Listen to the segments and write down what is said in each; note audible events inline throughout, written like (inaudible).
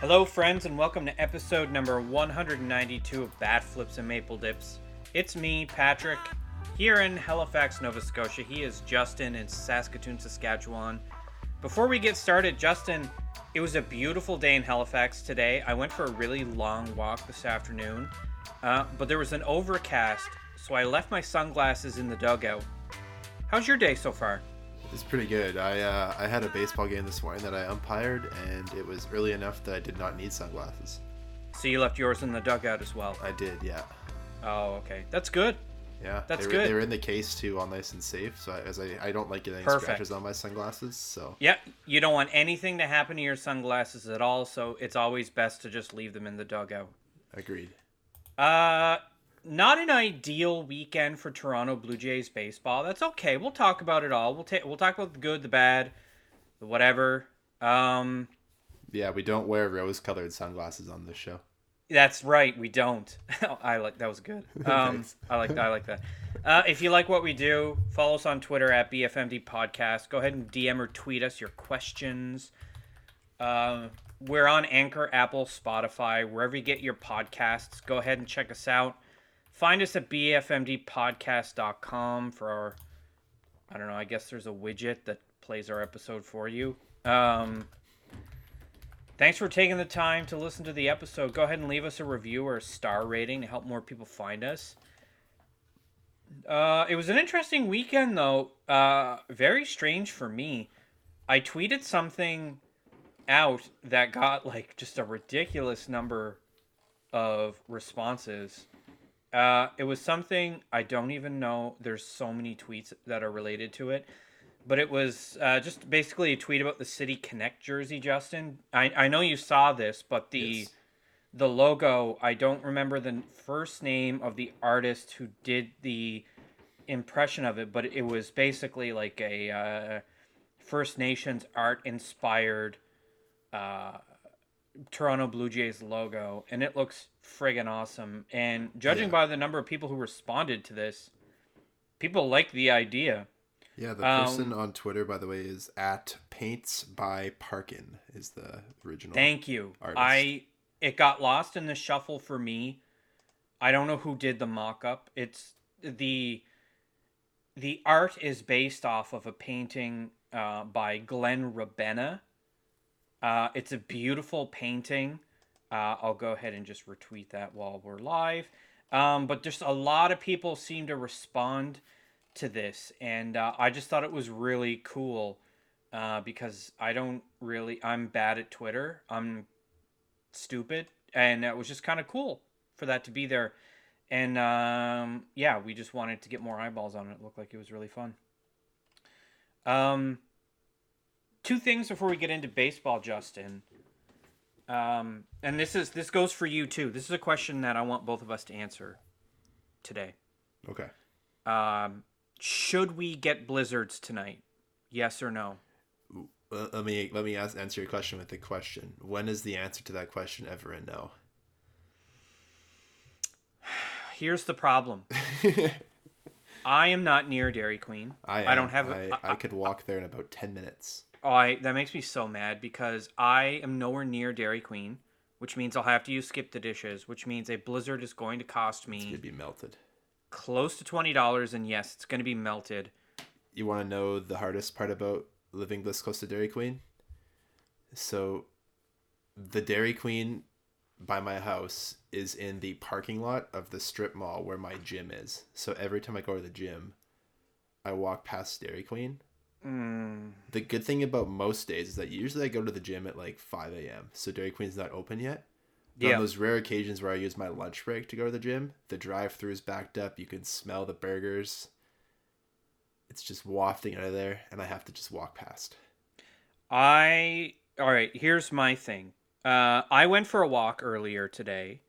Hello, friends, and welcome to episode number 192 of Bat Flips and Maple Dips. It's me, Patrick, here in Halifax, Nova Scotia. He is Justin in Saskatoon, Saskatchewan. Before we get started, Justin, it was a beautiful day in Halifax today. I went for a really long walk this afternoon, uh, but there was an overcast, so I left my sunglasses in the dugout. How's your day so far? It's pretty good. I uh, I had a baseball game this morning that I umpired, and it was early enough that I did not need sunglasses. So you left yours in the dugout as well. I did, yeah, Oh, okay. That's good. yeah. That's they were, good. They were in the case too, all nice and safe. So I, as I, I don't like getting Perfect. scratches on my sunglasses. So Yeah, you don't want anything to happen to your sunglasses at all, so it's always best to just leave them in the dugout. agreed. Uh, not an ideal weekend for Toronto Blue Jays baseball. That's okay. We'll talk about it all. We'll take we'll talk about the good, the bad, the whatever. Um, Yeah, we don't wear rose-colored sunglasses on this show. that's right. We don't. (laughs) I like that was good. (laughs) Um, I like I like that. Uh, if you like what we do, follow us on Twitter at BFMD Podcast. Go ahead and DM or tweet us your questions. Uh, we're on Anchor, Apple, Spotify, wherever you get your podcasts. Go ahead and check us out. Find us at bfmdpodcast.com for our, I don't know, I guess there's a widget that plays our episode for you. Um, thanks for taking the time to listen to the episode. Go ahead and leave us a review or a star rating to help more people find us. Uh, it was an interesting weekend, though. Uh, very strange for me. I tweeted something out that got like just a ridiculous number of responses. Uh, it was something I don't even know. There's so many tweets that are related to it, but it was uh, just basically a tweet about the City Connect jersey. Justin, I I know you saw this, but the Yes. the logo I don't remember the first name of the artist who did the impression of it, but it was basically like a uh, First Nations art inspired uh, Toronto Blue Jays logo, and it looks friggin' awesome. And judging Yeah. by the number of people who responded to this, people like the idea. Yeah, the Um, person on Twitter, by the way, is at Paints by Parkin is the original. Thank you. artist. I it got lost in the shuffle for me. I don't know who did the mock-up. It's the the art is based off of a painting uh, by Glenn Rabenna. Uh, it's a beautiful painting. Uh, I'll go ahead and just retweet that while we're live. Um, but just a lot of people seem to respond to this, and uh, I just thought it was really cool uh, because I don't really, I'm bad at Twitter. I'm stupid, and it was just kind of cool for that to be there. And um, yeah, we just wanted to get more eyeballs on it. It looked like it was really fun. Um, two things before we get into baseball, Justin. Um, and this is this goes for you too. This is a question that I want both of us to answer today. Okay. Um, should we get blizzards tonight? Yes or no? Let me let me ask, answer your question with a question. When is the answer to that question ever a no? (sighs) Here's the problem. (laughs) I am not near Dairy Queen. I I don't am. have. I, I could walk there in about ten minutes. Oh, I that makes me so mad because I am nowhere near Dairy Queen, which means I'll have to use skip the dishes, which means a blizzard is going to cost me It'd be melted. close to twenty dollars, and yes, it's going to be melted. You want to know the hardest part about living this close to Dairy Queen? So, the Dairy Queen by my house is in the parking lot of the strip mall where my gym is. So every time I go to the gym, I walk past Dairy Queen. Mm, The good thing about most days is that usually I go to the gym at like 5 a.m. So Dairy Queen's not open yet. Yeah. On those rare occasions where I use my lunch break to go to the gym, the drive through is backed up. You can smell the burgers. It's just wafting out of there, and I have to just walk past. I all right. Here's my thing. Uh, I went for a walk earlier today,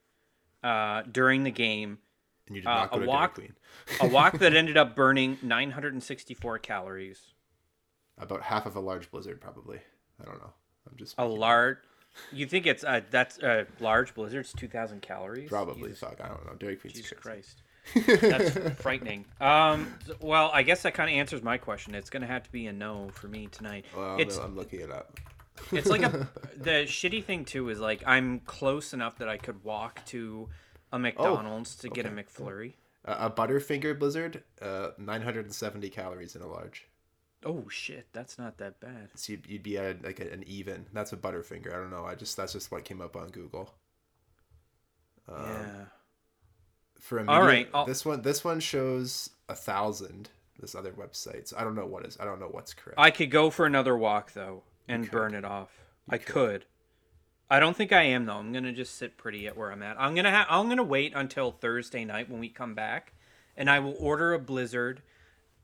uh, during the game. And you did Uh, not go a to walk- Dairy Queen. A walk that (laughs) ended up burning 964 calories. About half of a large blizzard, probably. I don't know. I'm just A large. You think it's uh, that's a large blizzard? It's 2,000 calories. probably. Jesus, Fuck, I don't know. Dairy Queen's Jesus crazy. Christ. (laughs) That's frightening. Um, well, I guess that kind of answers my question. It's going to have to be a no for me tonight. Well, it's I'm looking it up. It's like a (laughs) the shitty thing too is like I'm close enough that I could walk to a McDonald's to get a okay. McFlurry. A a Butterfinger Blizzard, uh, 970 calories in a large. Oh shit, that's not that bad. So you'd, you'd be at like an even. That's a Butterfinger. I don't know. I just that's just what came up on Google. Um, yeah. For a All right, I'll- this one this one shows a thousand. This other website. So I don't know what is. I don't know what's correct. I could go for another walk though and burn it off. I could. I don't think I am though. I'm gonna just sit pretty at where I'm at. I'm gonna ha- I'm gonna wait until Thursday night when we come back, and I will order a blizzard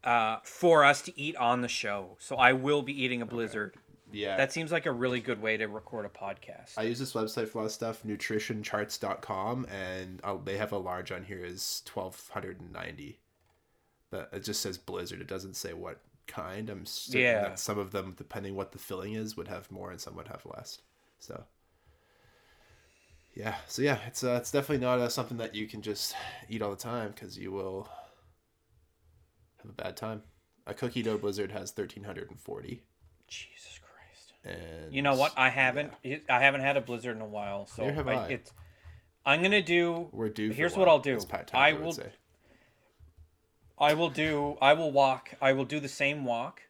uh, for us to eat on the show. So I will be eating a blizzard. yeah. That seems like a really good way to record a podcast. I use this website for a lot of stuff, nutritioncharts.com, and uh, they have a large on here is 1290. But it just says Blizzard. It doesn't say what kind. I'm certain Yeah. that some of them, depending what the filling is, would have more and some would have less. So yeah, so yeah, it's uh, it's definitely not uh, something that you can just eat all the time because you will have a bad time. A cookie dough blizzard has 1340, Jesus Christ. and You know what? I haven't. I haven't had a blizzard in a while, so have I. it's. I'm gonna do. We're due. Here's what I'll do. as Pat I will- say. I will do. I will walk. I will do the same walk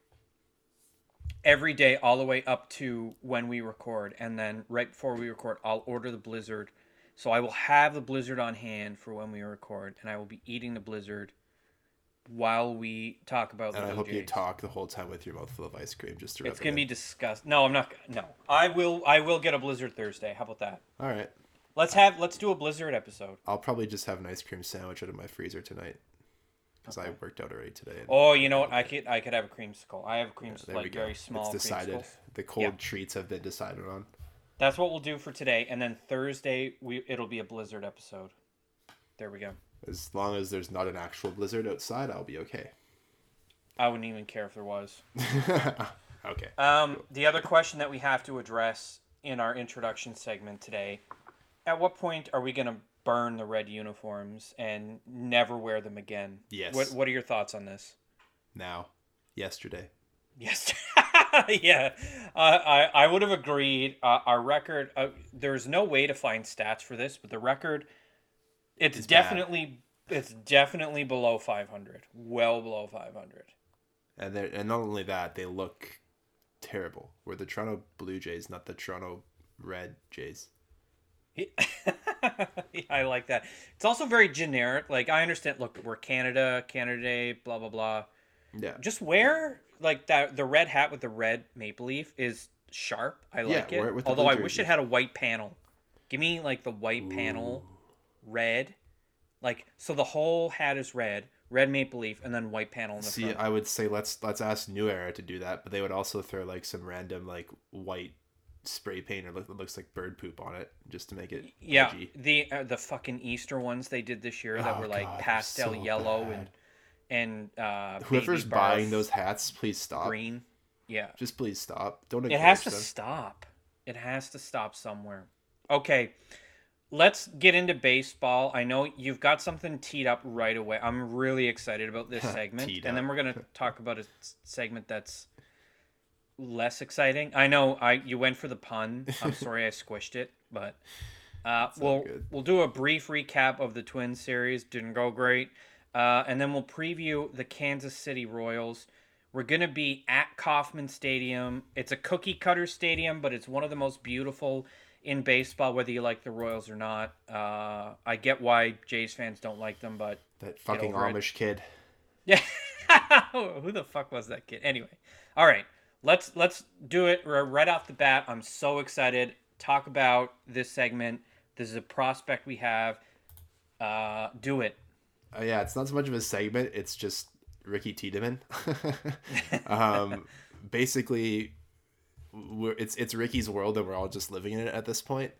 every day, all the way up to when we record, and then right before we record, I'll order the blizzard. So I will have the blizzard on hand for when we record, and I will be eating the blizzard while we talk about the And I hope you talk the whole time with your mouth full of ice cream just to It's gonna be disgusting. No, I'm not. No, I will. I will get a blizzard Thursday. How about that? All right. Let's have. Let's do a blizzard episode. I'll probably just have an ice cream sandwich out of my freezer tonight because I worked out already today. Oh, you know what? I could. I could have a creamsicle. I have a creamsicle, we like very small it's decided. The cold Yeah. treats have been decided on. That's what we'll do for today, and then Thursday we it'll be a blizzard episode. There we go. As long as there's not an actual blizzard outside, I'll be okay. I wouldn't even care if there was. (laughs) okay. Um, the other question that we have to address in our introduction segment today: At what point are we gonna burn the red uniforms and never wear them again? Yes. What What are your thoughts on this? Now, yesterday. Yes. (laughs) yeah. Uh, I I would have agreed. Uh, our record. Uh, there's no way to find stats for this, but the record. It's It's bad. definitely. It's definitely below 500. Well below 500. And they and not only that, they look terrible. We're the Toronto Blue Jays, not the Toronto Red Jays. (laughs) yeah, I like that. It's also very generic. Like I understand. Look, we're Canada, Canada Day, blah blah blah. Yeah. Just wear like that. The red hat with the red maple leaf is sharp. I Yeah, like wear it. it Although I wish it had a white panel. Give me like the white panel, red, like so the whole hat is red, red maple leaf, and then white panel in the See, front. I would say let's let's ask New Era to do that, but they would also throw like some random like white spray paint or look that looks like bird poop on it just to make it yeah, edgy. the uh, the fucking Easter ones they did this year that Oh, were like God, pastel so yellow bad. and and uh, Whoever's buying those hats, please stop. green. Yeah, Just please stop. Don't It has to them. stop. It has to stop somewhere. Okay, let's get into baseball. I know you've got something teed up right away. I'm really excited about this (laughs) segment, and then we're gonna (laughs) talk about a segment that's less exciting. I know I you went for the pun. I'm (laughs) sorry I squished it, but uh, we'll we'll do a brief recap of the Twin series. Didn't go great, uh, and then we'll preview the Kansas City Royals. We're gonna be at Kauffman Stadium. It's a cookie cutter stadium, but it's one of the most beautiful in baseball, whether you like the Royals or not. Uh, I get why Jays fans don't like them, but That fucking over it. Amish kid. yeah, (laughs) who the fuck was that kid? Anyway, all right, let's let's do it right off the bat. I'm so excited. Talk about this segment. This is a prospect we have. Uh, do it. Uh, yeah, it's not so much of a segment. It's just Ricky Tiedemann. (laughs) um, basically, we're, it's it's Ricky's world, and we're all just living in it at this point.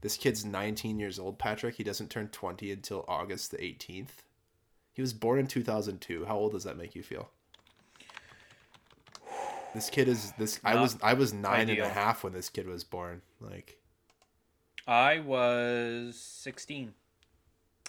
This kid's 19 years old, Patrick. He doesn't turn 20 until August the 18th. He was born in 2002. How old does that make you feel? This kid is this. I was I was nine and a half when this kid was born. Like I was 16.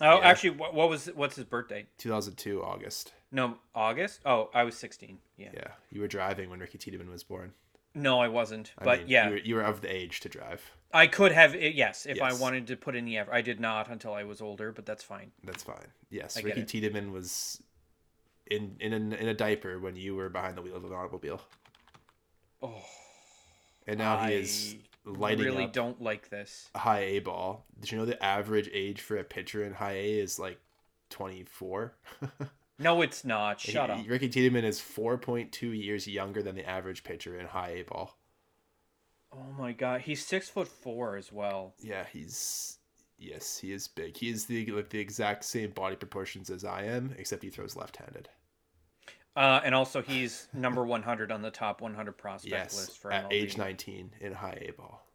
Oh, Yeah. actually, what, what was what's his birthday? 2002 August. No, August. Oh, I was 16. Yeah. Yeah, you were driving when Ricky Tiedemann was born. No, I wasn't. I but mean, yeah, you were, you were of the age to drive. I could have. Yes, if I wanted to put in the effort. I did not until I was older, but that's fine. That's fine. Yes, I Ricky. Tiedemann was in in a, in a diaper when you were behind the wheel of an automobile, Oh, and now he is I lighting really up don't like this. high A ball. Did you know the average age for a pitcher in high A is like twenty four? (laughs) No, it's not. Shut up. Ricky Tiedemann is four point two years younger than the average pitcher in high A ball. Oh my god, he's six foot four as well. Yeah, he's yes, he is big. He is the like the exact same body proportions as I am, except he throws left handed. Uh, and also he's number 100 on the top 100 prospect Yes, list for at age nineteen in high A ball.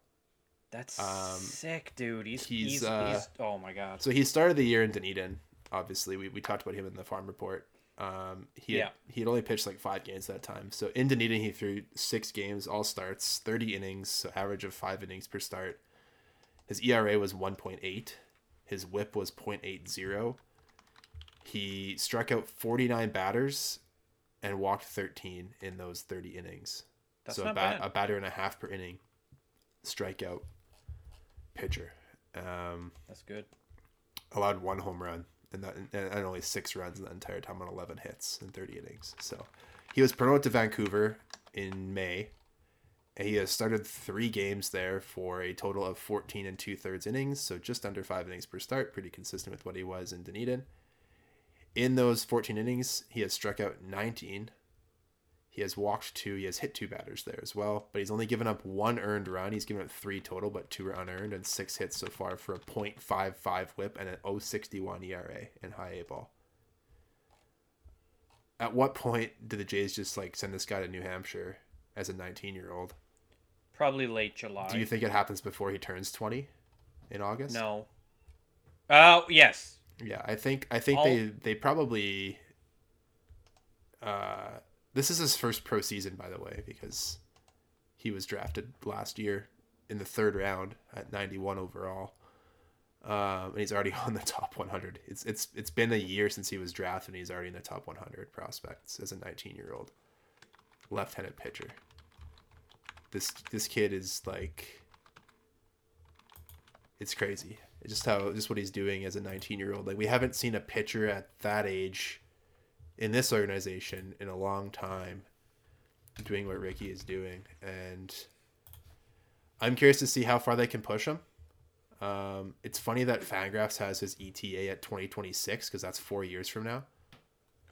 That's Um, sick, dude. He's he's, he's, uh, he's oh my god. So he started the year in Dunedin. Obviously, we, we talked about him in the farm report. Um, he had, Yeah. he had only pitched like five games that time. So in Dunedin, he threw six games, all starts, thirty innings, so average of five innings per start. His ERA was one point eight. His WHIP was 0.80. He struck out forty nine batters, and walked thirteen in those thirty innings. That's so a, not bat, bad. a batter and a half per inning. Strikeout pitcher. Um, That's good. allowed one home run and that and, only six runs in the entire time on 11 hits in 30 innings. So he was promoted to Vancouver in May. And he has started three games there for a total of 14 and two thirds innings, so just under five innings per start, pretty consistent with what he was in Dunedin. In those 14 innings, he has struck out 19. He has walked two. He has hit two batters there as well, but he's only given up one earned run. He's given up three total, but two are unearned, and six hits so far for a .55 WHIP and an 0.61 ERA in high A ball. At what point did the Jays just like send this guy to New Hampshire as a 19 year old? Probably late July. Do you think it happens before he turns 20 in August? No. Oh yes. Yeah, I think I think I'll- they they probably. Uh, this is his first pro season, by the way, because he was drafted last year in the third round at 91 overall, um, and he's already (laughs) on the top 100. It's it's it's been a year since he was drafted, and he's already in the top 100 prospects as a 19 year old left-handed pitcher. This this kid is like it's crazy. It's just how just what he's doing as a 19 year old. Like we haven't seen a pitcher at that age in this organization in a long time doing what Ricky is doing, and I'm curious to see how far they can push him. Um, it's funny that Fangraphs has his ETA at 2026 because that's four years from now.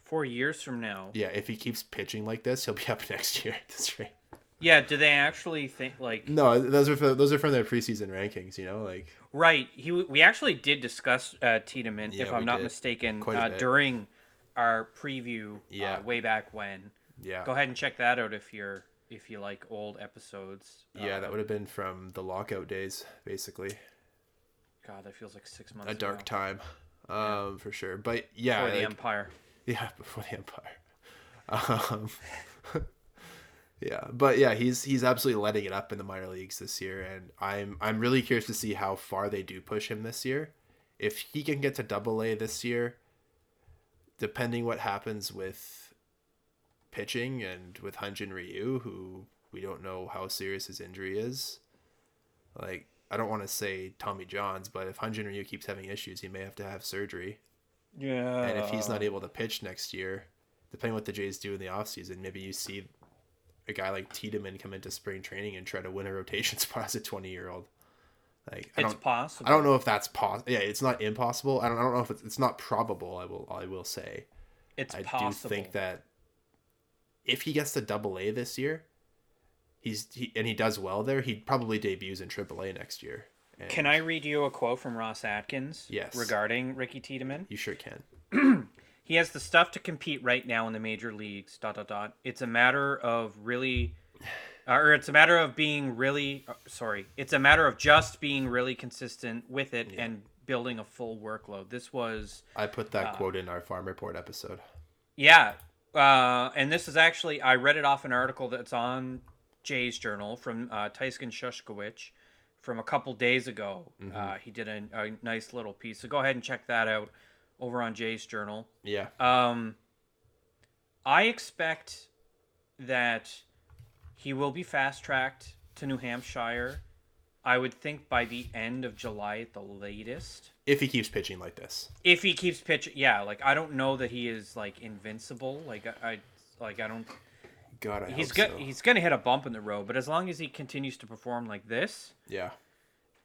Four years from now. Yeah, if he keeps pitching like this, he'll be (laughs) up next year. That's right. Yeah. Do they actually think like No, those are for, those are from their preseason rankings. You know, like right? He we actually did discuss uh, Tiedemann, Yeah, if I'm not did. mistaken, uh, during our preview. Yeah. Uh, way back when. yeah, Go ahead and check that out if you're if you like old episodes. yeah, Uh, that would have been from the lockout days, basically. God, that feels like six months. a dark ago. time um for sure but yeah For the Empire. yeah (laughs) before the empire um (laughs) yeah but yeah he's he's absolutely letting it up in the minor leagues this year and i'm i'm really curious to see how far they do push him this year if he can get to double a this year depending what happens with pitching and with Hyun-Jin Ryu who we don't know how serious his injury is like I don't want to say Tommy Johns, but if Hyun-Jin Ryu keeps having issues, he may have to have surgery. Yeah. And if he's not able to pitch next year, depending what the Jays do in the offseason, maybe you see a guy like Tiedemann come into spring training and try to win a rotation (laughs) spot as a 20 year old. Like I it's possible. I don't know if that's possible. Yeah, it's not impossible. I don't, I don't know if it's, it's not probable. I will, I will say. It's I possible. do think that if he gets to Double A this year, he's he, and he does well there, he probably debuts in Triple A next year. And Can I read you a quote from Ross Atkins? Yes. Regarding Ricky Tiedemann. You sure can. (clears throat) He has the stuff to compete right now in the major leagues. Dot dot dot. It's a matter of really, or it's a matter of being really. Uh, sorry, it's a matter of just being really consistent with it and building a full workload. This was I put that Uh, quote in our farm report episode. Yeah, uh, and this is actually I read it off an article that's on Jay's Journal from uh, Tyson Shushkewich from a couple days ago. Uh, he did a, a nice little piece, so go ahead and check that out over on Jay's Journal. Yeah. Um, I expect that He will be fast tracked to New Hampshire. I would think by the end of July at the latest. If he keeps pitching like this. If he keeps pitching, yeah. Like I don't know that he is like invincible. Like I, I like I don't. God, I He's hope got so. he's gonna hit a bump in the road, but as long as he continues to perform like this, Yeah.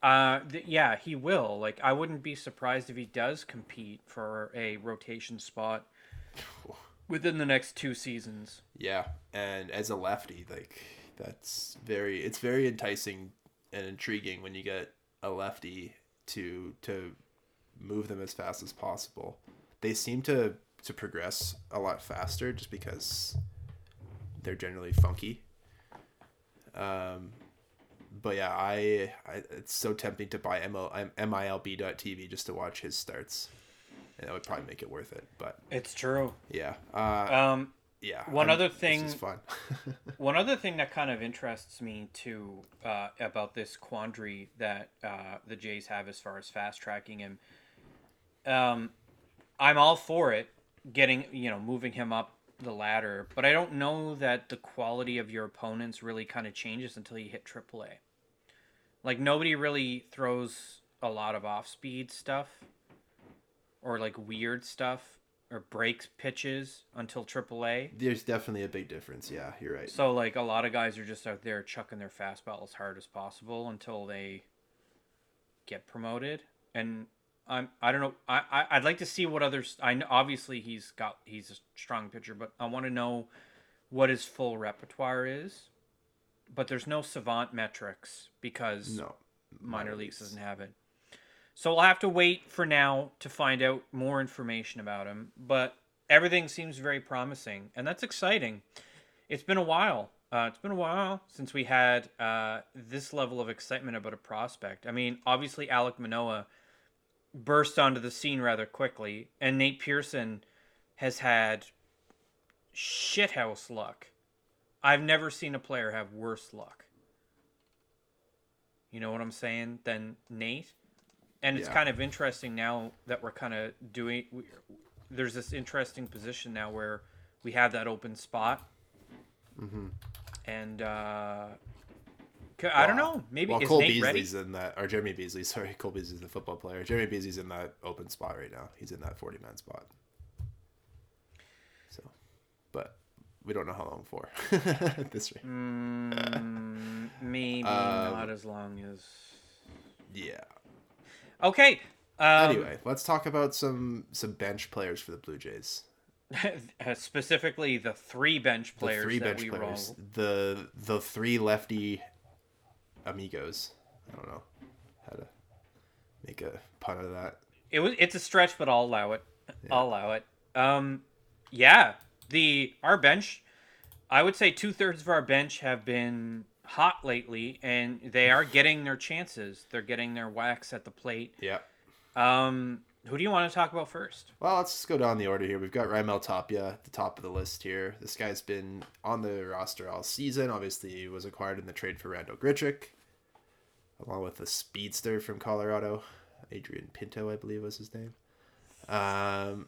uh, th- yeah, he will. Like I wouldn't be surprised if he does compete for a rotation spot within the next two seasons. Yeah, and as a lefty, like that's very it's very enticing and intriguing when you get a lefty to to move them as fast as possible. They seem to to progress a lot faster just because they're generally funky. Um but yeah, I, I it's so tempting to buy ML, MILB.TV just to watch his starts. And that would probably make it worth it, but It's true. yeah. Uh Um, yeah. one other It's thing- fun. (laughs) One other thing that kind of interests me too uh, about this quandary that uh, the Jays have as far as fast tracking him, um, I'm all for it, getting you know moving him up the ladder, but I don't know that the quality of your opponents really kind of changes until you hit AAA. Like nobody really throws a lot of off speed stuff, or like weird stuff, or breaks pitches until AAA. There's definitely a big difference. Yeah, you're right. So like a lot of guys are just out there chucking their fastball as hard as possible until they get promoted. And I'm I don't know I, I I'd like to see what others I know obviously he's got he's a strong pitcher, but I want to know what his full repertoire is. But there's no savant metrics because No. minor leagues doesn't have it. So we'll have to wait for now to find out more information about him. But everything seems very promising, and that's exciting. It's been a while. Uh, it's been a while since we had uh, this level of excitement about a prospect. I mean, obviously Alek Manoah burst onto the scene rather quickly, and Nate Pearson has had shithouse luck. I've never seen a player have worse luck. You know what I'm saying? Than Nate. And it's Yeah. kind of interesting now that we're kind of doing. We, there's this interesting position now where we have that open spot. Mm-hmm. And uh, c- I don't know. Maybe well, is Cole Nate ready? Beasley's in that, or Jeremy Beasley. (laughs) Sorry, Cole Beasley's the football player. Jeremy Beasley's in that open spot right now. He's in that forty-man spot. So, but we don't know how long for. at (laughs) this rate. Mm, maybe Um, not as long as. Yeah. Okay. Um, Anyway, let's talk about some some bench players for the Blue Jays. (laughs) uh, specifically the three bench players. The three that bench we players. roll. The the three lefty amigos. I don't know how to make a pun out of that. It was it's a stretch, but I'll allow it. I'll allow it. Um, yeah, the our bench, I would say two thirds of our bench have been hot lately, and they are getting their chances. They're getting their whacks at the plate. Yeah. Um, who do you want to talk about first? Well, let's just go down the order here. We've got Raimel Tapia at the top of the list here. This guy's been on the roster all season. Obviously, he was acquired in the trade for Randall Grichuk, along with a speedster from Colorado, Adrian Pinto, I believe was his name. Um,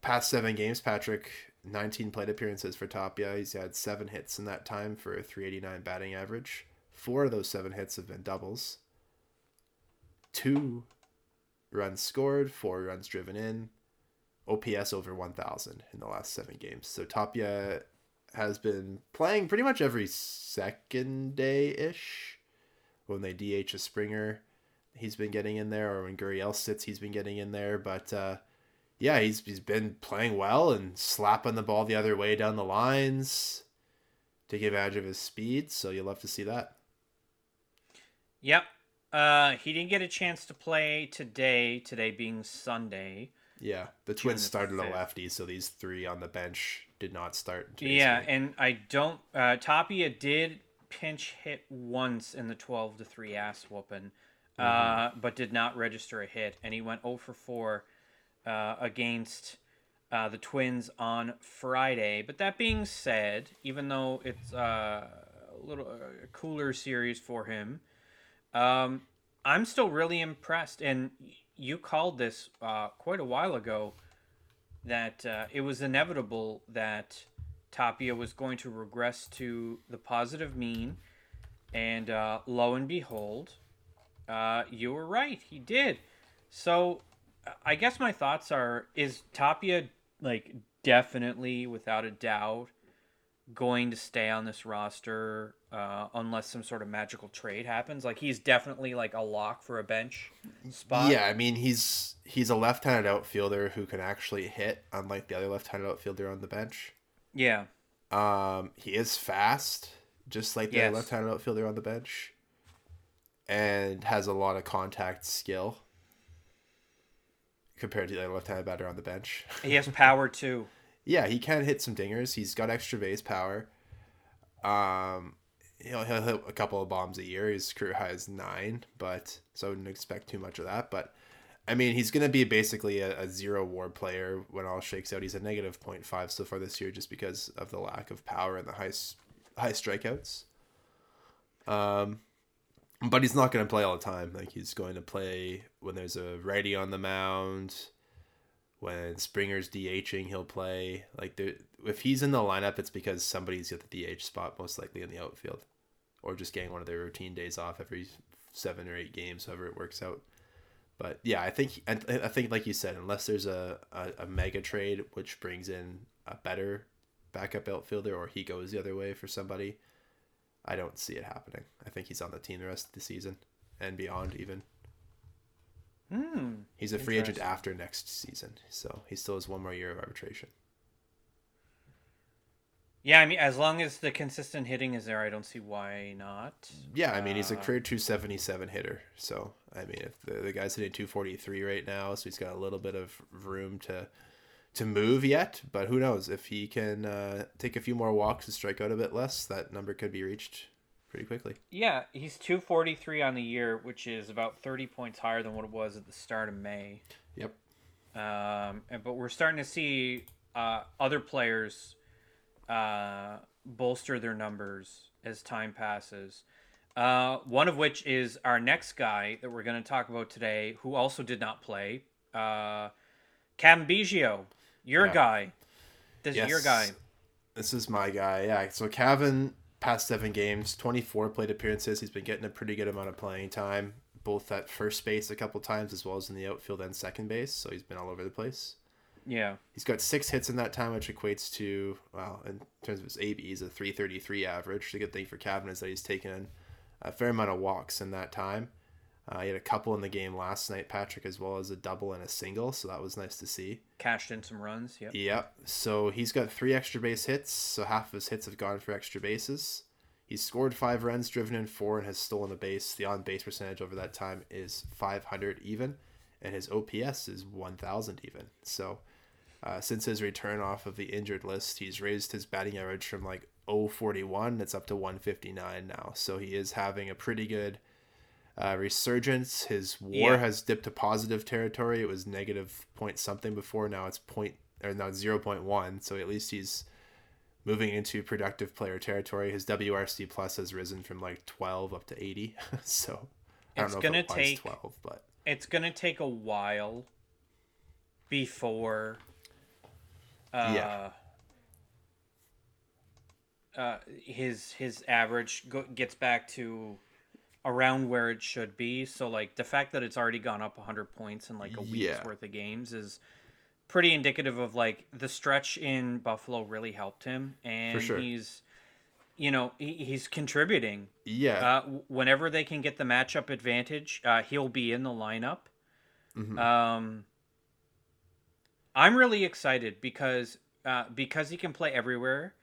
past seven games, Patrick, 19 plate appearances for Tapia. He's had seven hits in that time for a 389 batting average. Four of those seven hits have been doubles. Two runs scored, four runs driven in, OPS over 1,000 in the last seven games. So Tapia has been playing pretty much every second day ish. When they DH a Springer, he's been getting in there, or when Gurriel sits, he's been getting in there. But uh, yeah, he's he's been playing well and slapping the ball the other way down the lines, taking advantage of his speed. So you'll love to see that. Yep. Uh, he didn't get a chance to play today. Today being Sunday. Yeah, the Twins started a lefty, so these three on the bench did not start. Yeah, and I don't. Uh, Tapia did pinch hit once in the twelve to three ass whooping, uh, but did not register a hit, and he went zero for four uh, against uh, the Twins on Friday. But that being said, even though it's uh, a little cooler series for him, um, I'm still really impressed. And you called this uh, quite a while ago that uh, it was inevitable that Tapia was going to regress to the positive mean, and uh, lo and behold, uh, you were right. He did. So, I guess my thoughts are: Is Tapia like definitely, without a doubt, going to stay on this roster uh, unless some sort of magical trade happens? Like he's definitely like a lock for a bench spot. Yeah, I mean he's he's a left-handed outfielder who can actually hit, unlike the other left-handed outfielder on the bench. Yeah. Um, he is fast, just like the Yes. left-handed outfielder on the bench, and has a lot of contact skill compared to the left-handed batter on the bench. He has power too. (laughs) yeah, he can hit some dingers. He's got extra base power. Um, he'll he'll hit a couple of bombs a year. His career high is nine, but so I wouldn't expect too much of that. But I mean, he's gonna be basically a, a zero WAR player when all shakes out. He's a negative 0.5 so far this year, just because of the lack of power and the high high strikeouts. Um, but he's not gonna play all the time. Like he's going to play when there's a righty on the mound when Springer's DHing, he'll play. Like there, if he's in the lineup, it's because somebody's at the DH spot, most likely in the outfield, or just getting one of their routine days off every seven or eight games, however it works out. But yeah, I think I I think like you said, unless there's a, a, a mega trade which brings in a better backup outfielder, or he goes the other way for somebody, I don't see it happening. I think he's on the team the rest of the season and beyond even. Hmm. He's a free agent after next season, so he still has one more year of arbitration. Yeah, I mean, as long as the consistent hitting is there, I don't see why not. Yeah, I mean he's a Uh, career 277 hitter, so I mean if the, the guy's hitting 243 right now, so he's got a little bit of room to to move yet, but who knows if he can uh, take a few more walks and strike out a bit less, that number could be reached pretty quickly. Yeah, he's 243 on the year, which is about 30 points higher than what it was at the start of May. Yep. Um, and, but we're starting to see uh, other players uh, bolster their numbers as time passes. Uh, one of which is our next guy that we're going to talk about today, who also did not play, uh, Cam Biggio, your Yeah. guy. This is your guy. This is my guy. Yeah. So Cavan, past seven games, 24 plate appearances. He's been getting a pretty good amount of playing time, both at first base a couple times as well as in the outfield and second base. So he's been all over the place. Yeah. He's got six hits in that time, which equates to, well, in terms of his ABs, a 333 average. The good thing for Cavan is that he's taken a fair amount of walks in that time. Uh, he had a couple in the game last night, Patrick, as well as a double and a single, so that was nice to see. Cashed in some runs. Yep. Yep. So he's got three extra base hits, so half of his hits have gone for extra bases. He's scored five runs, driven in four, and has stolen a base. The on base percentage over that time is 500 even, and his OPS is 1,000 even. So uh, since his return off of the injured list, he's raised his batting average from like 041, it's up to 159 now. So he is having a pretty good uh, resurgence. His WAR Yeah. has dipped to positive territory. It was negative point something before. Now it's point or now it's 0.1. So at least he's moving into productive player territory. His WRC plus has risen from like 12 up to 80. (laughs) so I don't It's know gonna if it take- 12, but it's gonna take a while before uh, Yeah. uh, his his average go- gets back to around where it should be. So like the fact that it's already gone up 100 points in like a week's Yeah. worth of games is pretty indicative of like the stretch in Buffalo really helped him and sure. he's you know he, he's contributing yeah, uh, whenever they can get the matchup advantage, uh, he'll be in the lineup. Mhm. Um, I'm really excited because uh, because he can play everywhere.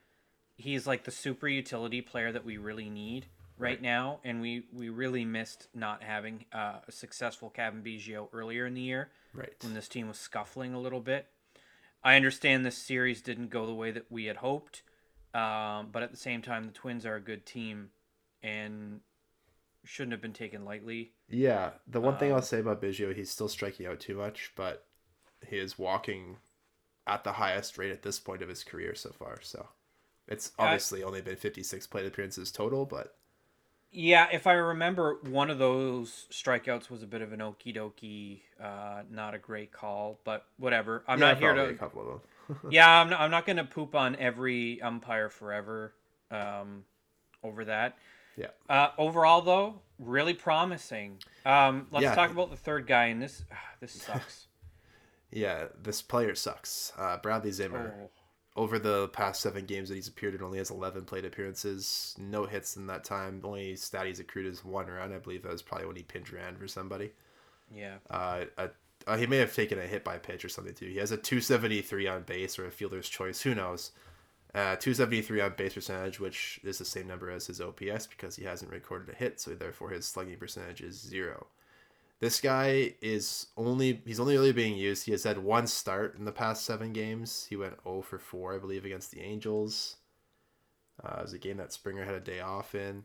He's like the super utility player that we really need right, now, and we we really missed not having uh, a successful Cavan Biggio earlier in the year right. when this team was scuffling a little bit. I understand this series didn't go the way that we had hoped, um, but at the same time, the Twins are a good team and shouldn't have been taken lightly. Yeah, the one thing Um, I'll say about Biggio, he's still striking out too much, but he is walking at the highest rate at this point of his career so far. So it's I- obviously only been 56 plate appearances total, but Yeah, if I remember, one of those strikeouts was a bit of an okie dokie, uh, not a great call, but whatever. I'm Yeah, not here to a couple of them. (laughs) yeah, I'm not, I'm not going to poop on every umpire forever um, over that. Yeah. Uh, overall, though, really promising. Um, let's Yeah. talk about the third guy, and this this sucks. (laughs) Yeah, this player sucks. Uh, Bradley Zimmer. Oh. Over the past seven games that he's appeared in, only has 11 plate appearances. No hits in that time. The only stat he's accrued is one run. I believe that was probably when he pinch ran for somebody. Yeah. Uh, a, uh, he may have taken a hit by pitch or something too. He has a 273 on base or a fielder's choice. Who knows? Uh, 273 on base percentage, which is the same number as his OPS because he hasn't recorded a hit, so therefore his slugging percentage is zero. This guy is only he's only really being used. He has had one start in the past seven games. He went 0 for 4, I believe, against the Angels. Uh, it was a game that Springer had a day off in.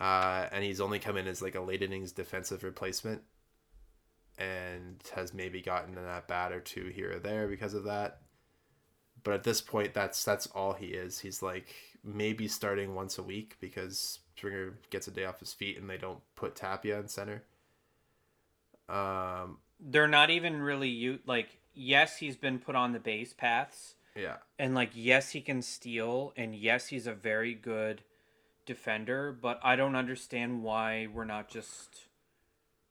Uh, and he's only come in as like a late innings defensive replacement and has maybe gotten an at bat or two here or there because of that. But at this point, that's that's all he is. He's like maybe starting once a week because Springer gets a day off his feet and they don't put Tapia in center. Um, They're not even really you like. Yes, he's been put on the base paths, yeah, and like yes, he can steal, and yes, he's a very good defender. But I don't understand why we're not just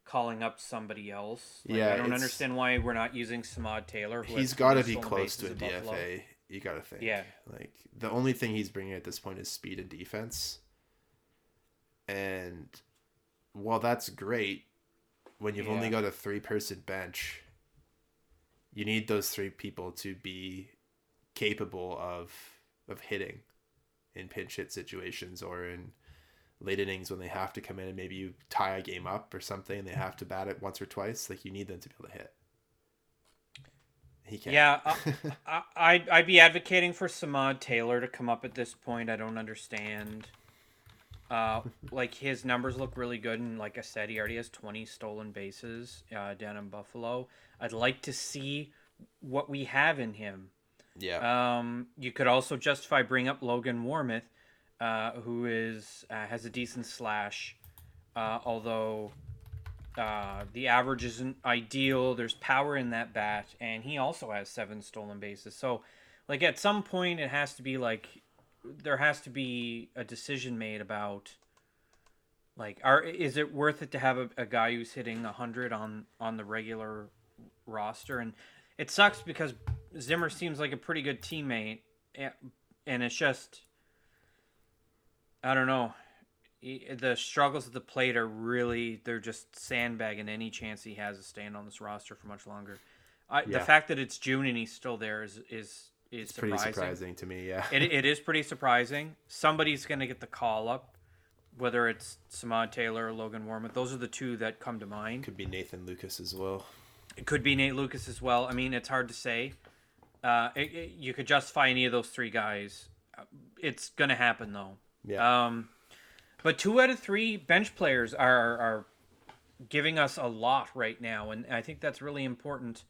calling up somebody else. Like, Yeah, I don't understand why we're not using Samad Taylor. Who he's got to be close to a at Buffalo. DFA. You got to think. Yeah. Like the only thing he's bringing at this point is speed and defense. And while that's great, when you've only got a three-person bench, you need those three people to be capable of of hitting in pinch hit situations or in late innings when they have to come in and maybe you tie a game up or something and they have to bat it once or twice like you need them to be able to hit he can't Yeah, uh, (laughs) I, I'd, I'd be advocating for Samad Taylor to come up at this point. I don't understand. Uh, like his numbers look really good, and like I said, he already has 20 stolen bases uh, down in Buffalo. I'd like to see what we have in him. yeah Um, you could also justify bring up Logan Warmoth, uh, who is uh, has a decent slash, uh, although uh, the average isn't ideal. There's power in that bat, and he also has seven stolen bases. So, like at some point, it has to be like there has to be a decision made about like are is it worth it to have a, a guy who's hitting 100 on on the regular roster? And it sucks because Zimmer seems like a pretty good teammate and, and it's just I don't know. The struggles at the plate are really they're just sandbagging any chance he has of staying on this roster for much longer. I, The fact that it's June and he's still there is is is it's pretty surprising. surprising to me yeah It, (laughs) it is pretty surprising. Somebody's going to get the call up, whether it's Samad Taylor or Logan Warmoth. Those are the two that come to mind. could be nathan lukes as well It could be Nate Lukes as well. I mean, it's hard to say. Uh, it, it- you could justify any of those three guys. Uh, It's going to happen, though. yeah Um, but two out of three bench players are are giving us a lot right now, and I think that's really important.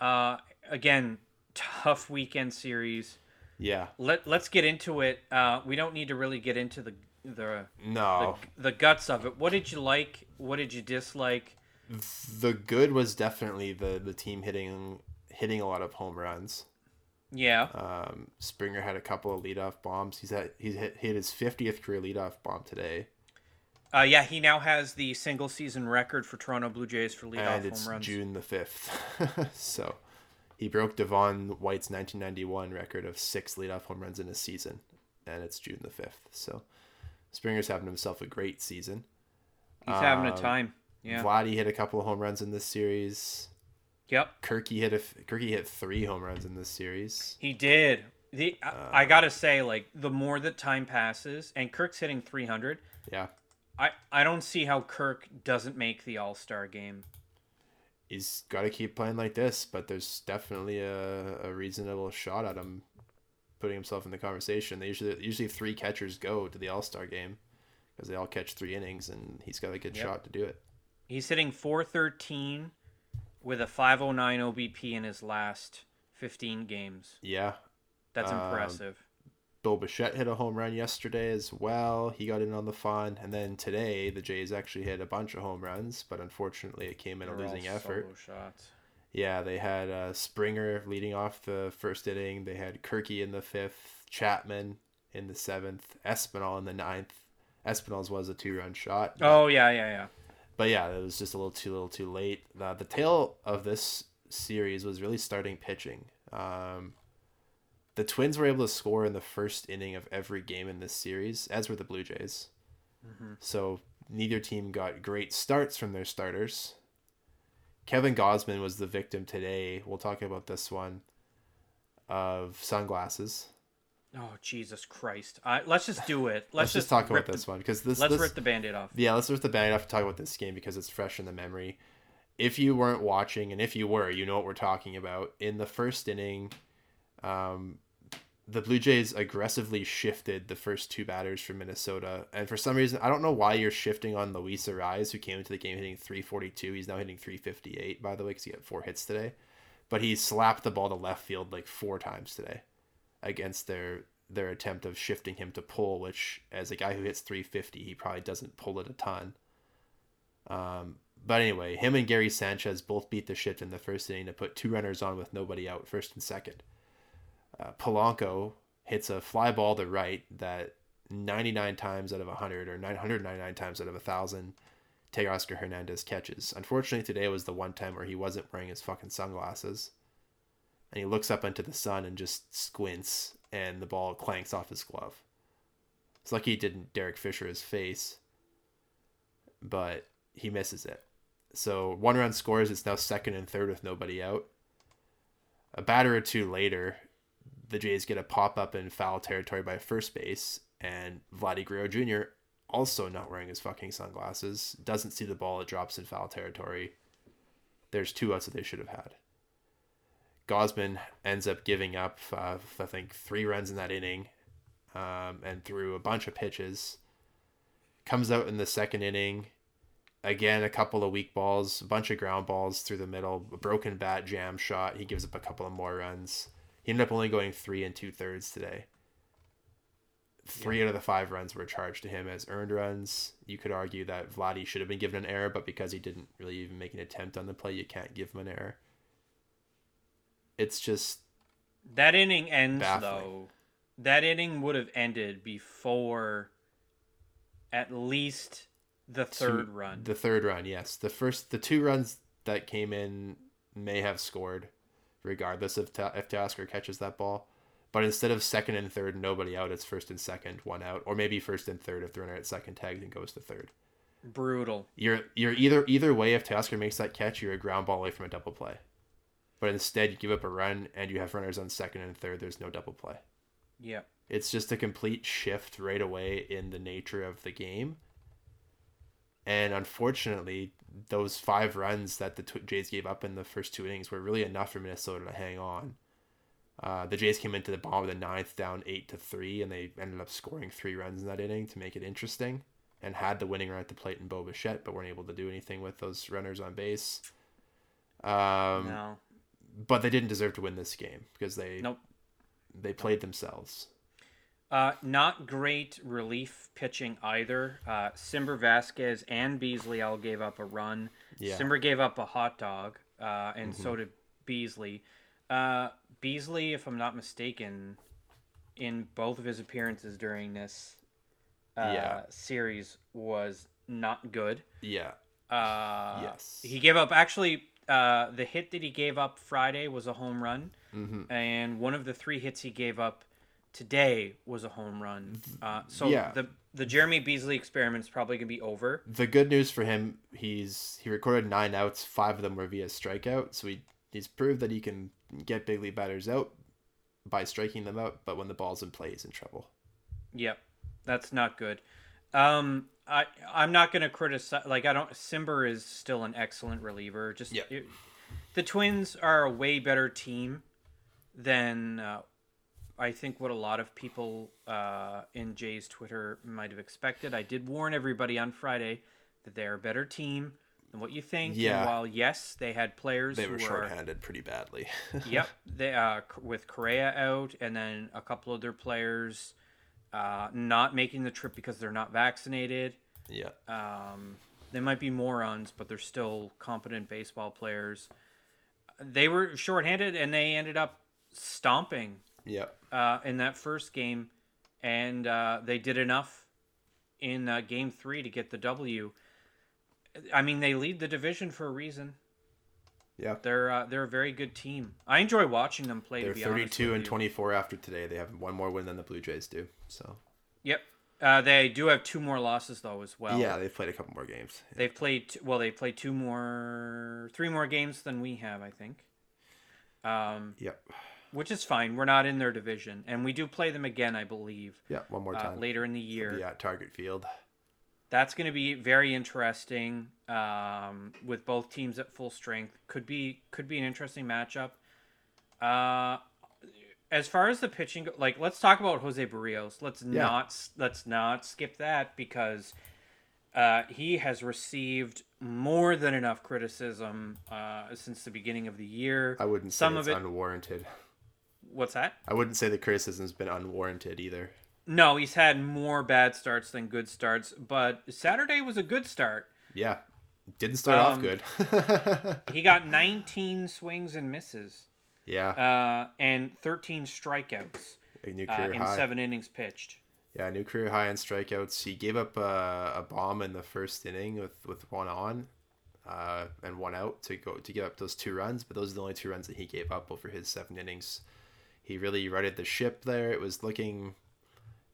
Uh, again, tough weekend series. yeah Let Let's get into it. Uh, we don't need to really get into the the no the, the guts of it. What did you like? What did you dislike? the good was definitely the the team hitting hitting a lot of home runs Yeah, Um, Springer had a couple of leadoff bombs. He's had he's hit, hit his fiftieth career leadoff bomb today, uh, yeah. He now has the single season record for Toronto Blue Jays for leadoff and it's home runs. June the fifth. (laughs) so he broke Devon White's nineteen ninety one record of six leadoff home runs in a season, and it's June the fifth. So Springer's having himself a great season. He's having a um, time. Yeah. Vladdy hit a couple of home runs in this series. Yep. Kirky hit a Kirky hit three home runs in this series. He did. The Uh, I, I gotta say, like the more that time passes, and Kirk's hitting 300. Yeah, I I don't see how Kirk doesn't make the All Star game. He's got to keep playing like this, but there's definitely a, a reasonable shot at him putting himself in the conversation. They usually usually three catchers go to the All Star game because they all catch three innings, and he's got a good Yep. shot to do it. He's hitting 413 with a 509 OBP in his last 15 games. Yeah, That's Um, impressive. Bo Bichette hit a home run yesterday as well. He got in on the fun, and then today the Jays actually hit a bunch of home runs, but unfortunately it came in a They're all losing effort. Yeah, they had uh, Springer leading off the first inning. They had Kirky in the fifth, Chapman in the seventh, Espinal in the ninth. Espinal's was a two run shot. but... Oh yeah, yeah, yeah. But yeah, it was just a little too little too late. Uh, the tail of this series was really starting pitching. Um, the Twins were able to score in the first inning of every game in this series, as were the Blue Jays. Mm-hmm. So neither team got great starts from their starters. Kevin Gausman was the victim today. We'll talk about this one of sunglasses. Oh Jesus Christ! Uh, let's just do it. (laughs) Let's, let's just, talk about this one because this. Let's this, rip the band-aid off. Yeah, let's rip the band-aid off and talk about this game because it's fresh in the memory. If you weren't watching, and if you were, you know what we're talking about. In the first inning, um, the Blue Jays aggressively shifted the first two batters for Minnesota, and for some reason, I don't know why you're shifting on Luis Arraez, who came into the game hitting 342. He's now hitting 358, by the way, because he got four hits today. But he slapped the ball to left field like four times today against their their attempt of shifting him to pull, which as a guy who hits 350, he probably doesn't pull it a ton. Um, but anyway, him and Gary Sanchez both beat the shift in the first inning to put two runners on with nobody out, first and second. Uh, Polanco hits a fly ball to right that 99 times out of 100 or 999 times out of 1,000 Teoscar Hernandez catches. Unfortunately, today was the one time where he wasn't wearing his fucking sunglasses. And he looks up into the sun and just squints and the ball clanks off his glove. It's lucky he didn't Derek Fisher his face, but he misses it. So one run scores. It's now second and third with nobody out. A batter or two later, the Jays get a pop up in foul territory by first base, and Vladdy Guerrero Jr., also not wearing his fucking sunglasses, doesn't see the ball. It drops in foul territory. There's two outs that they should have had. Gausman ends up giving up, uh, I think, three runs in that inning um, and threw a bunch of pitches. Comes out in the second inning. Again, a couple of weak balls, a bunch of ground balls through the middle, a broken bat jam shot. He gives up a couple of more runs. He ended up only going three and two thirds today. Three yeah. out of the five runs were charged to him as earned runs. You could argue that Vladdy should have been given an error, but because he didn't really even make an attempt on the play, you can't give him an error it's just that inning ends baffling. though. That inning would have ended before at least the third two, run. The third run, yes. The first, the two runs that came in may have scored, regardless of ta- if Teoscar catches that ball. But instead of second and third, nobody out, it's first and second, one out, or maybe first and third if the runner at second tags and goes to third. Brutal. You're you're either either way. If Teoscar makes that catch, you're a ground ball away from a double play but instead you give up a run and you have runners on second and third. There's no double play. Yeah. It's just a complete shift right away in the nature of the game. And unfortunately, those five runs that the Jays gave up in the first two innings were really enough for Minnesota to hang on. Uh, the Jays came into the bottom of the ninth down eight to three, and they ended up scoring three runs in that inning to make it interesting, and had the winning run at the plate in Bo Bichette, but weren't able to do anything with those runners on base. Um, no but they didn't deserve to win this game because they nope. they played themselves. Uh, not great relief pitching either. Uh, Cimber Vasquez and Beasley all gave up a run. Yeah. Cimber gave up a hot dog, uh, and mm-hmm. so did Beasley. Uh, Beasley, if I'm not mistaken, in both of his appearances during this uh, yeah. series was not good. Yeah. Uh, yes. He gave up actually uh, the hit that he gave up Friday was a home run, mm-hmm. and one of the three hits he gave up today was a home run. Uh, so yeah. the the Jeremy Beasley experiment is probably gonna be over. The good news for him, he's he recorded nine outs, five of them were via strikeout, so he he's proved that he can get big league batters out by striking them out, but when the ball's in play, he's in trouble. Yep, that's not good. Um, I I'm not gonna criticize. Like I don't. Cimber is still an excellent reliever. Just. It, the Twins are a way better team than uh, I think what a lot of people uh, in Jay's Twitter might have expected. I did warn everybody on Friday that they're a better team than what you think. Yeah. And while yes, they had players they were shorthanded pretty badly. (laughs) yep. They uh, with Correa out, and then a couple of their players uh, not making the trip because they're not vaccinated. Yeah. Um, they might be morons, but they're still competent baseball players. they were shorthanded and they ended up stomping Yep. uh, in that first game, and uh, they did enough in uh, game three to get the W. I mean, they lead the division for a reason. Yeah. They're uh, they're a very good team. I enjoy watching them play. They're to be honest 32 with and. 24 after today. They have one more win than the Blue Jays do. So Yep. Uh, they do have two more losses though as well. yeah, they've played a couple more games. They've played t- well. They played two more, three more games than we have, I think. Um, Yep. Which is fine. We're not in their division, and we do play them again, I believe, Yeah, one more uh, time. later in the year. Yeah, Target Field. That's going to be very interesting. Um, with both teams at full strength, could be could be an interesting matchup. Uh, as far as the pitching, like let's talk about Jose Berrios. Let's Yeah. not let's not skip that because uh, he has received more than enough criticism uh, since the beginning of the year. I wouldn't say Some it's of it. unwarranted. What's that? I wouldn't say the criticism's been unwarranted either. No, he's had more bad starts than good starts, but Saturday was a good start. Yeah. Didn't start off Um, good. (laughs) He got 19 swings and misses. yeah. uh, and 13 strikeouts a new uh, career in high. seven innings pitched. Yeah, new career high in strikeouts. He gave up a, a bomb in the first inning with, with one on uh, and one out to go to give up those two runs, but those are the only two runs that he gave up over his seven innings. He really righted the ship there. It was looking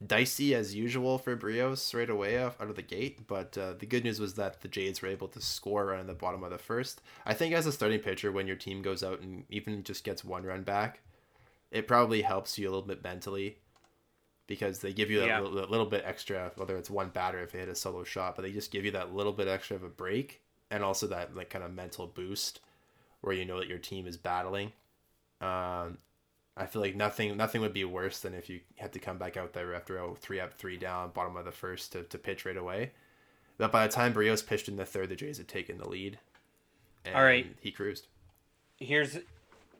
dicey as usual for Brios right away off, out of the gate, but uh, the good news was that the Jays were able to score right in the bottom of the first. I think as a starting pitcher, when your team goes out and even just gets one run back, it probably helps you a little bit mentally because they give you that Yeah. little, that little bit extra, whether it's one batter if they hit a solo shot, but they just give you that little bit extra of a break and also that like kind of mental boost where you know that your team is battling. Um, I feel like nothing nothing would be worse than if you had to come back out there after a three up, three down, bottom of the first to, to pitch right away. But by the time Brios pitched in the third, the Jays had taken the lead. And All right. he cruised. Here's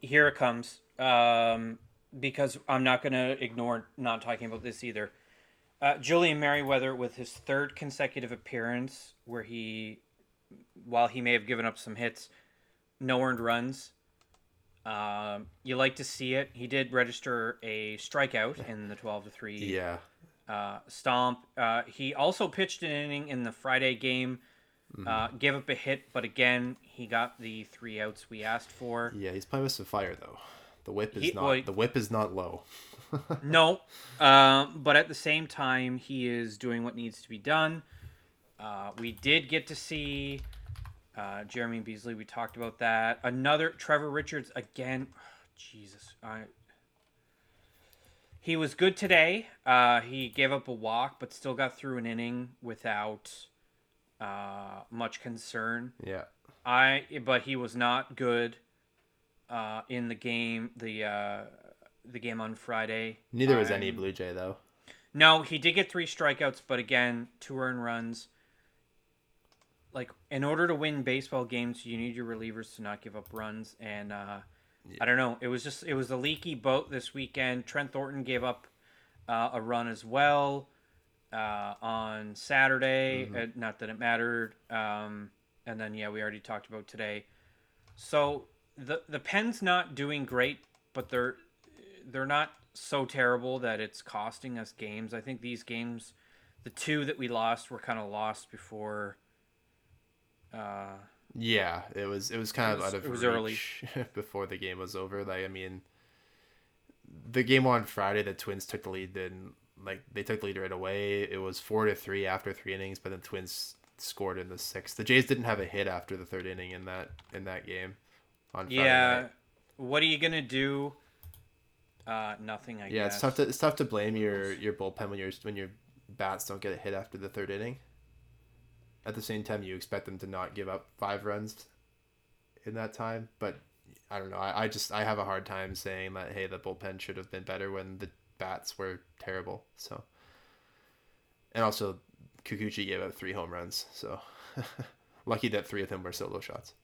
here it comes. Um, because I'm not going to ignore not talking about this either. Uh, Julian Merryweather with his third consecutive appearance where he while he may have given up some hits, no earned runs. Um, you like to see it. He did register a strikeout in the 12 to 3 Yeah. uh, stomp. Uh, he also pitched an inning in the Friday game, Mm-hmm. uh, gave up a hit, but again, he got the three outs we asked for. Yeah, he's playing with some fire though. The whip is He- not well, the whip is not low. (laughs) No, uh, but at the same time, he is doing what needs to be done. Uh, we did get to see uh, Jeremy Beasley. We talked about that. Another Trevor Richards again. Jesus, I. He was good today. Uh, he gave up a walk, but still got through an inning without uh, much concern. Yeah. I but he was not good uh, in the game the uh, the game on Friday. Neither was any Blue Jay though. No, he did get three strikeouts, but again, two earned runs. Like in order to win baseball games, you need your relievers to not give up runs, and uh, I don't know. It was just it was a leaky boat this weekend. Trent Thornton gave up uh, a run as well uh, on Saturday. Uh, not that it mattered. Um, and then yeah, we already talked about today. So the the Pens not doing great, but they're they're not so terrible that it's costing us games. I think these games, the two that we lost, were kind of lost before. Uh, Yeah, it was it was kind It of was- out of it was early. reach (laughs) before the game was over. Like I mean, the game on Friday, the Twins took the lead. Then like they took the lead right away. It was four to three after three innings, but the Twins scored in the sixth. The Jays didn't have a hit after the third inning in that in that game. On Friday yeah, night. what are you gonna do? Uh, nothing. I guess. yeah, guess. it's tough to it's tough to blame your your bullpen when your when your bats don't get a hit after the third inning. At the same time, you expect them to not give up five runs in that time, but I don't know. I, I just I have a hard time saying that hey, the bullpen should have been better when the bats were terrible. So, and also Kikuchi gave up three home runs, so (laughs) lucky that three of them were solo shots.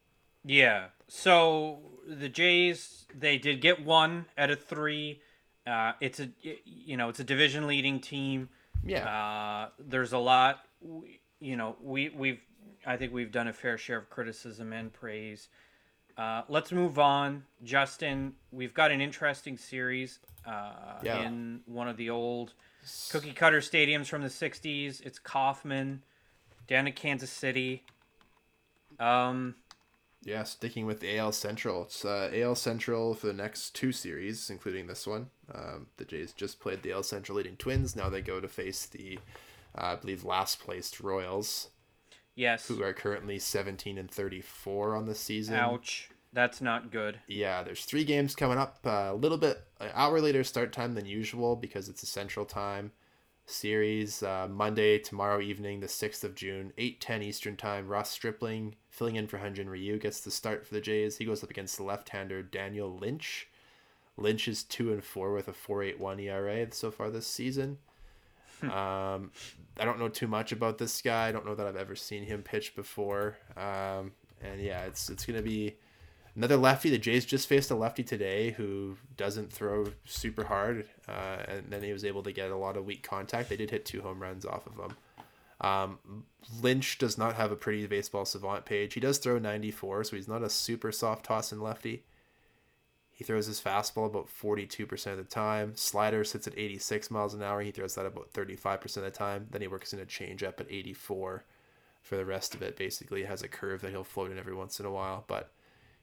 Yeah. So the Jays, they did get one out of three. Uh, it's a you know it's a division leading team. Yeah, Uh, there's a lot. we- You know we we've I think we've done a fair share of criticism and praise. Uh, let's move on, Justin. We've got an interesting series uh, Yeah. in one of the old cookie cutter stadiums from the '60s. It's Kauffman down in Kansas City. Um, Yeah, sticking with the AL Central. It's uh, AL Central for the next two series, including this one. Um, the Jays just played the AL Central leading Twins. Now they go to face the, uh, I believe, last placed Royals, yes. who are currently 17 and 34 on the season. Ouch. That's not good. Yeah, there's three games coming up. uh, a little bit an hour later start time than usual because it's a Central Time series. Uh, Monday, tomorrow evening, the 6th of June, 8:10 Eastern Time. Ross Stripling filling in for Hyun-Jin Ryu gets the start for the Jays. He goes up against the left-hander Daniel Lynch. Lynch is two and four with a 4.81 ERA so far this season. Um, I don't know too much about this guy. I don't know that I've ever seen him pitch before. Um, and yeah, it's it's gonna be another lefty. The Jays just faced a lefty today who doesn't throw super hard, uh, and then he was able to get a lot of weak contact. They did hit two home runs off of him. Um, Lynch does not have a pretty baseball savant page. He does throw 94, so he's not a super soft tossing lefty. He throws his fastball about 42% of the time. Slider sits at 86 miles an hour. He throws that about 35% of the time. Then he works in a changeup at 84 for the rest of it. Basically, has a curve that he'll float in every once in a while. But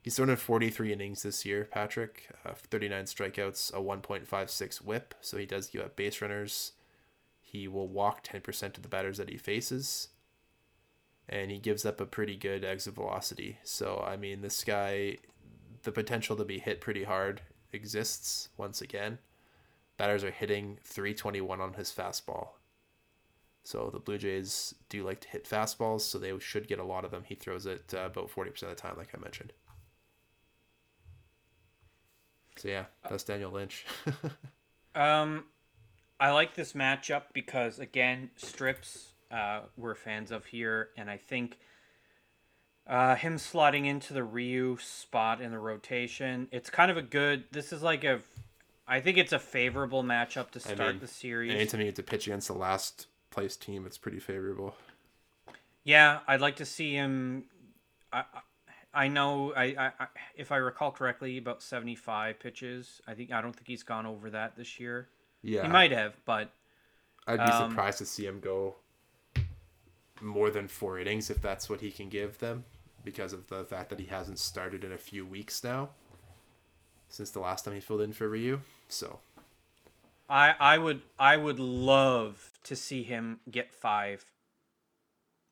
he's thrown in 43 innings this year, Patrick. Uh, 39 strikeouts, a 1.56 whip. So he does give up base runners. He will walk 10% of the batters that he faces. And he gives up a pretty good exit velocity. So, I mean, this guy, the potential to be hit pretty hard exists once again. Batters are hitting 321 on his fastball. So the Blue Jays do like to hit fastballs, so they should get a lot of them. He throws it uh, about 40% of the time, like I mentioned. So yeah, that's Daniel Lynch. (laughs) Um, I like this matchup because again, strips uh, we're fans of here, and I think uh, him slotting into the Ryu spot in the rotation, it's kind of a good. This is like a, I think it's a favorable matchup to I start mean, the series. Anytime you get to pitch against the last place team, it's pretty favorable. Yeah, I'd like to see him. I I- I know I, I, I if I recall correctly, about seventy five pitches. I think I don't think he's gone over that this year. Yeah, He might have, but I'd be um, surprised to see him go more than four innings if that's what he can give them, because of the fact that he hasn't started in a few weeks now, since the last time he filled in for Ryu. So I I would I would love to see him get five.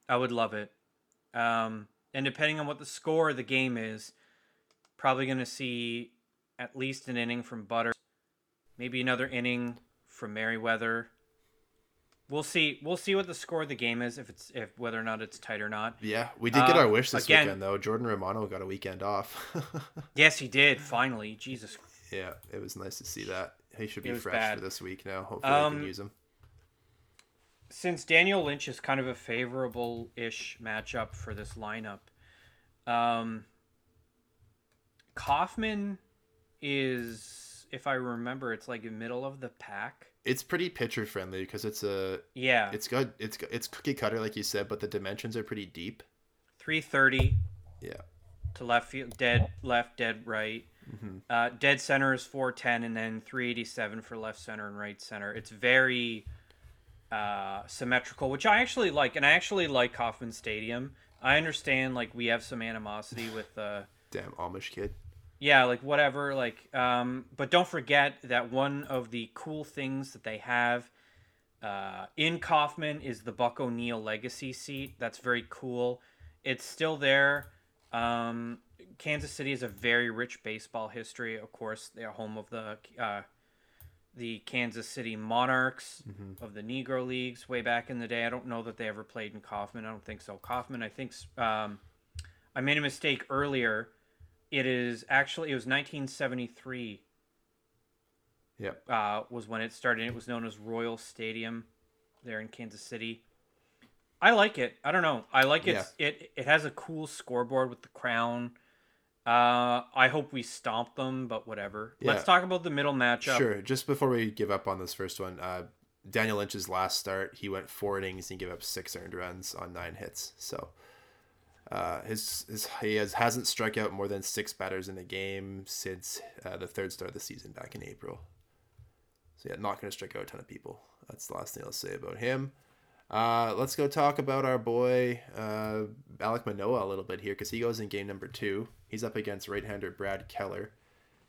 I would love it. Um, and depending on what the score of the game is, probably going to see at least an inning from Butter, maybe another inning from Merryweather. We'll see. We'll see what the score of the game is if it's if whether or not it's tight or not. yeah, we did get Uh, our wish this again- weekend though. Jordan Romano got a weekend off. (laughs) Yes, he did. Finally, Jesus. yeah, it was nice to see that. He should be fresh bad. for this week now. Hopefully, we Um, can use him. since Daniel Lynch is kind of a favorable-ish matchup for this lineup, um, Kauffman is, if I remember, it's like middle of the pack. It's pretty pitcher friendly because it's a Yeah, it's good it's it's cookie cutter like you said, but the dimensions are pretty deep. three thirty Yeah. to left field, dead left, dead right. Uh, dead center is four ten, and then three eighty seven for left center and right center. It's very uh, symmetrical, which I actually like, and I actually like Kauffman Stadium. I understand like we have some animosity with uh, Damn Amish kid. Yeah, like whatever, like um, but don't forget that one of the cool things that they have uh, in Kauffman is the Buck O'Neil legacy seat. That's very cool. It's still there. Um, Kansas City has a very rich baseball history. Of course, they're home of the uh, the Kansas City Monarchs of the Negro Leagues way back in the day. I don't know that they ever played in Kauffman. I don't think so. Kauffman, I think um, I made a mistake earlier. It is actually it was 1973 Yep. uh, was when it started. It was known as Royal Stadium there in Kansas City. I like it. I don't know. I like it. It it has a cool scoreboard with the crown. Uh, I hope we stomp them, but whatever. Let's talk about the middle matchup. Sure. Just before we give up on this first one, uh, Daniel Lynch's last start, he went four innings and gave up six earned runs on nine hits. So Uh, his, his he has hasn't struck out more than six batters in a game since uh, the third start of the season back in April. So yeah, not going to strike out a ton of people. That's the last thing I'll say about him. Uh, let's go talk about our boy uh, Alek Manoah a little bit here because he goes in game number two. He's up against right-hander Brad Keller.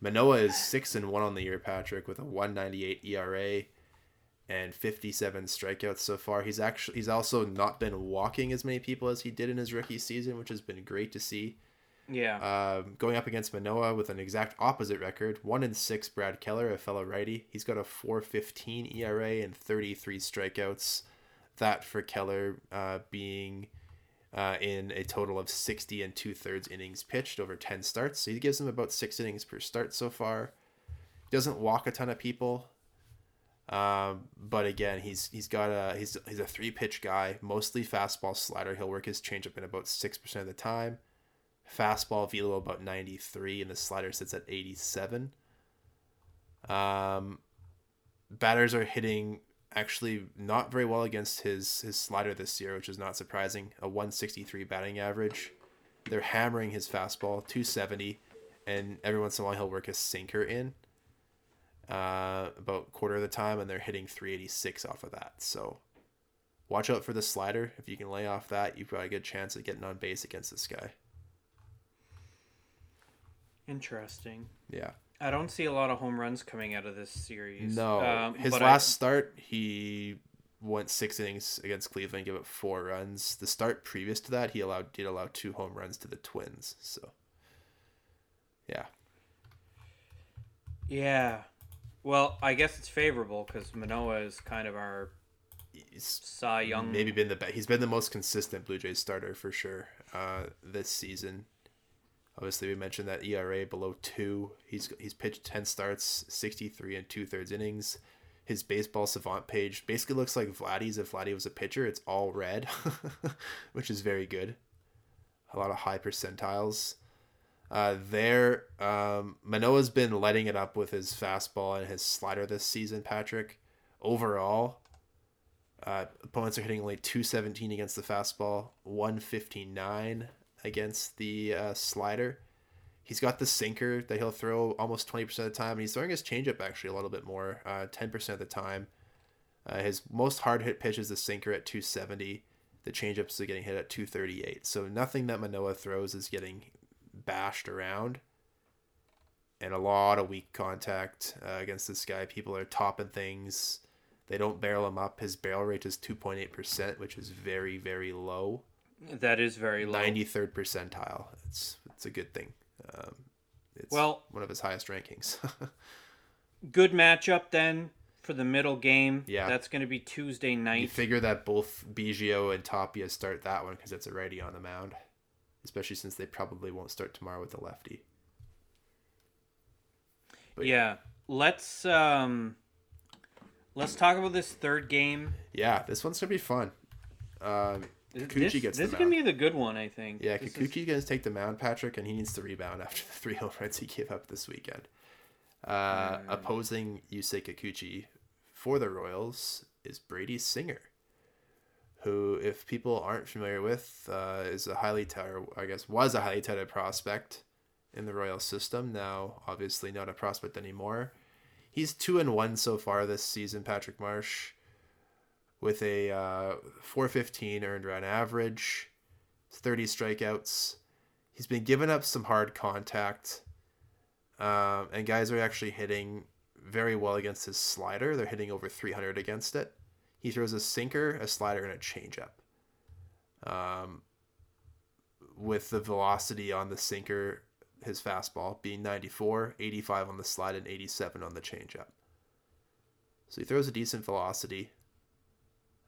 Manoah is six and one on the year, Patrick, with a 198 ERA and 57 strikeouts so far. He's actually he's also not been walking as many people as he did in his rookie season, which has been great to see. Yeah. Um, going up against Manoah with an exact opposite record, one in six. Brad Keller, a fellow righty, he's got a 4.15 ERA and 33 strikeouts. That for Keller uh, being uh, in a total of 60 and two thirds innings pitched over 10 starts. So he gives him about six innings per start so far. He doesn't walk a ton of people. Um, but again, he's he's got a he's he's a three pitch guy, mostly fastball slider. He'll work his changeup in about six percent of the time. Fastball velo about ninety three, and the slider sits at eighty seven. Um, batters are hitting actually not very well against his his slider this year, which is not surprising. A one sixty three batting average. They're hammering his fastball two seventy, and every once in a while he'll work a sinker in uh, about quarter of the time, and they're hitting 386 off of that. So watch out for the slider. If you can lay off that, you've got a good chance of getting on base against this guy. Interesting. Yeah. I don't see a lot of home runs coming out of this series. No. Um, His last start, he went six innings against Cleveland, gave up four runs. The start previous to that, he allowed did allow two home runs to the Twins. So, yeah. Yeah. Well, I guess it's favorable because Manoah is kind of our He's Cy Young. maybe been the best. He's been the most consistent Blue Jays starter for sure uh, this season. Obviously, we mentioned that ERA below two. He's he's pitched ten starts, sixty three and two thirds innings. His baseball savant page basically looks like Vladdy's if Vladdy was a pitcher. It's all red, (laughs) which is very good. A lot of high percentiles. Uh, there, um, Manoah's been letting it up with his fastball and his slider this season. Patrick, overall, uh, opponents are hitting only 217 against the fastball, 159 against the uh, slider. He's got the sinker that he'll throw almost 20% of the time, and he's throwing his changeup actually a little bit more, uh, 10% of the time. Uh, his most hard hit pitch is the sinker at 270. The changeups are getting hit at 238. So nothing that Manoah throws is getting bashed around. And a lot of weak contact uh, against this guy. People are topping things. They don't barrel him up. His barrel rate is 2.8%, which is very, very low. That is very low. 93rd percentile. It's it's a good thing. Um, it's Well- one of his highest rankings. (laughs) Good matchup then for the middle game. Yeah. That's going to be Tuesday night. you figure that both Biggio and Tapia start that one because it's a righty on the mound, especially since they probably won't start tomorrow with the lefty. But yeah. Let's um let's talk about this third game. Yeah, this one's gonna be fun. Um, Kikuchi this gets this is gonna be the good one, I think. Yeah, This is- Kikuchi gonna take the mound, Patrick, and he needs to rebound (laughs) after the three home runs he gave up this weekend. Uh, Hmm. Opposing Yusei Kikuchi for the Royals is Brady Singer, who, if people aren't familiar with, uh, is a highly touted, I guess, was a highly touted prospect in the Royal system. Now, obviously, not a prospect anymore. He's two and one so far this season. Patrick Marsh, with a uh, 415 earned run average. 30 strikeouts. He's been giving up some hard contact. Um, and guys are actually hitting very well against his slider. They're hitting over 300 against it. He throws a sinker, a slider, and a changeup. Um, with the velocity on the sinker, his fastball being 94, 85 on the slide, and 87 on the changeup. So he throws a decent velocity.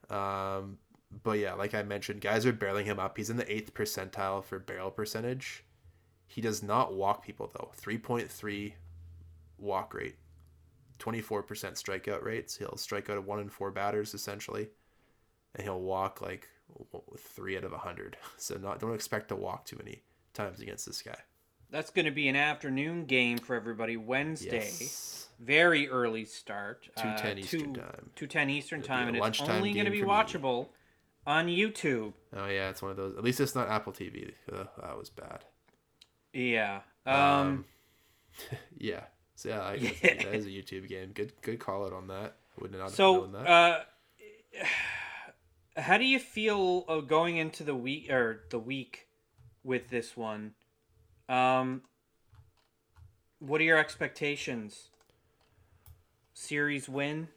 Um, but yeah, like I mentioned, guys are barreling him up. He's in the eighth percentile for barrel percentage. He does not walk people though. Three point three walk rate, twenty four percent strikeout rates. He'll strike out one in four batters essentially, and he'll walk like three out of a hundred. (laughs) So not don't expect to walk too many times against this guy. That's going to be an afternoon game for everybody Wednesday. Yes. Very early start. 2:10 uh, Eastern 2 time. 2:10 Eastern It'll time and it's only going to be for me. watchable on YouTube. Oh yeah, it's one of those. At least it's not Apple TV. Ugh, that was bad. Yeah. Um, (laughs) yeah. So yeah, I (laughs) Yeah. that is a YouTube game. Good good call out on that. Would not have so known that. uh (sighs) how do you feel uh, going into the week or the week with this one? Um what are your expectations? Series win?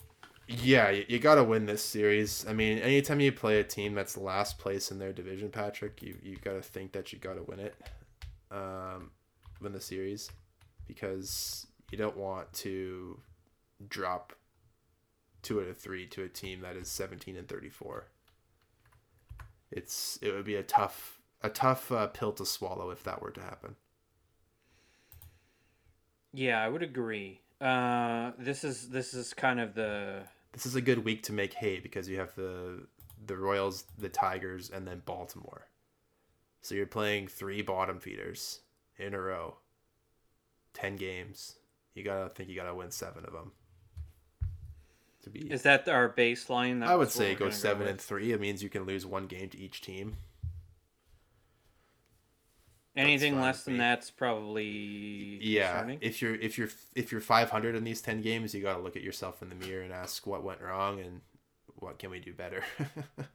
Yeah, you, you got to win this series. I mean, anytime you play a team that's last place in their division, Patrick, you you got to think that you got to win it, um, win the series, because you don't want to drop two out of three to a team that is seventeen and thirty four. It's it would be a tough a tough uh, pill to swallow if that were to happen. Yeah, I would agree. Uh this is this is kind of the This is a good week to make hay because you have the the Royals, the Tigers, and then Baltimore. So you're playing three bottom feeders in a row. Ten games. You gotta think you gotta win seven of them. To be, is that our baseline? I would say go seven with? and three. It means you can lose one game to each team. Anything less than that's probably Yeah, concerning. if you're if you're if you're 500 in these 10 games, you gotta look at yourself in the mirror and ask what went wrong and what can we do better. (laughs)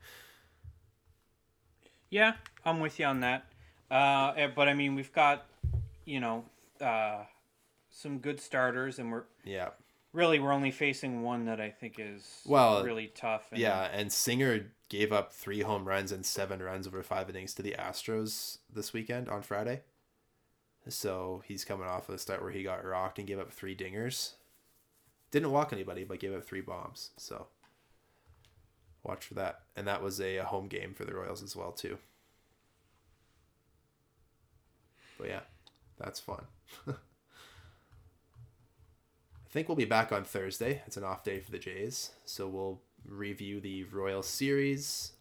Yeah, I'm with you on that. Uh, eh, but I mean, we've got, you know, uh, some good starters, and we're yeah. really we're only facing one that I think is Well, really tough. And, Yeah, and Singer gave up three home runs and seven runs over five innings to the Astros this weekend on Friday. So he's coming off of a start where he got rocked and gave up three dingers. Didn't walk anybody, but gave up three bombs. So watch for that. And that was a, a home game for the Royals as well too. But yeah, that's fun. (laughs) Think we'll be back on Thursday. It's an off day for the Jays, so we'll review the Royal Series.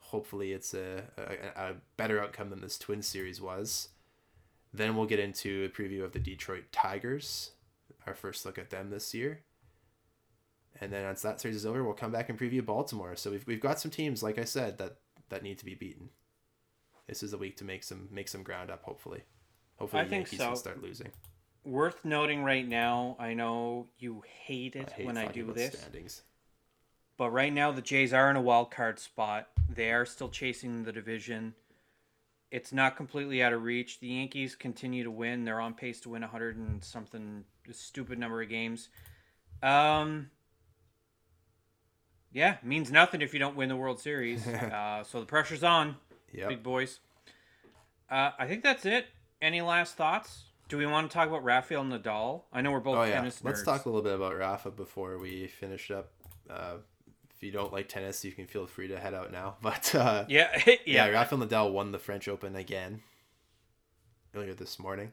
Hopefully, it's a, a, a better outcome than this Twin Series was. Then we'll get into a preview of the Detroit Tigers, our first look at them this year. And then once that series is over, we'll come back and preview Baltimore. So we've, we've got some teams, like I said, that, that need to be beaten. This is a week to make some make some ground up. Hopefully, hopefully I the think Yankees can start losing. Worth noting right now. I know you hate it hate when I do this, standings. but right now the Jays are in a wild card spot. They are still chasing the division. It's not completely out of reach. The Yankees continue to win. They're on pace to win 100 and something stupid number of games. Um, yeah, means nothing if you don't win the World Series. (laughs) uh, so the pressure's on, Yep. big boys. Uh, I think that's it. Any last thoughts? Do we want to talk about Rafael Nadal? I know we're both Oh yeah, tennis let's talk a little bit about Rafa before we finish up. Uh, if you don't like tennis, you can feel free to head out now. (laughs) But uh, Yeah, (laughs) yeah, yeah. Rafael Nadal won the French Open again earlier this morning,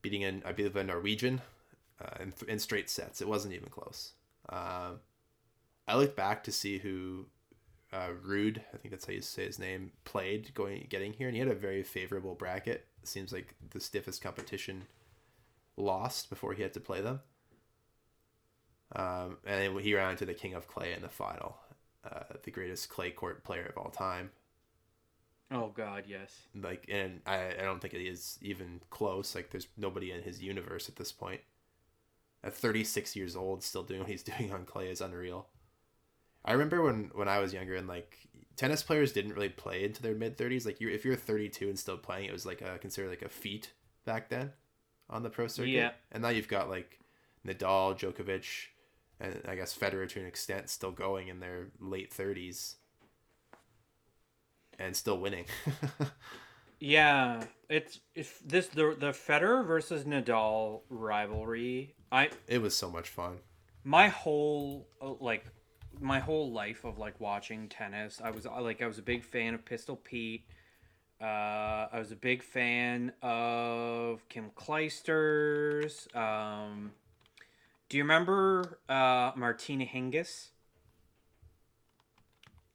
beating an I believe a Norwegian uh, in, in straight sets. It wasn't even close. Um, I looked back to see who uh, Ruud, I think that's how you say his name, played going getting here, and he had a very favorable bracket. Seems like the stiffest competition lost before he had to play them. Um, and then he ran into the King of Clay in the final, uh, the greatest clay court player of all time. Oh God, yes. Like, and I, I don't think it is even close. Like, there's nobody in his universe at this point. At 36 years old, still doing what he's (laughs) doing on clay is unreal. I remember when when I was younger and like tennis players didn't really play into their mid 30s. Like, you if you're 32 and still playing, it was like a considered like a feat back then on the pro circuit. Yeah. And now you've got like Nadal, Djokovic, and I guess Federer to an extent still going in their late 30s and still winning. (laughs) Yeah, it's if this the the Federer versus Nadal rivalry. I it was so much fun. my whole uh, like my whole life of like watching tennis. I was uh, like I was a big fan of Pistol Pete. Uh, I was a big fan of Kim Clijsters. Um, do you remember uh, Martina Hingis?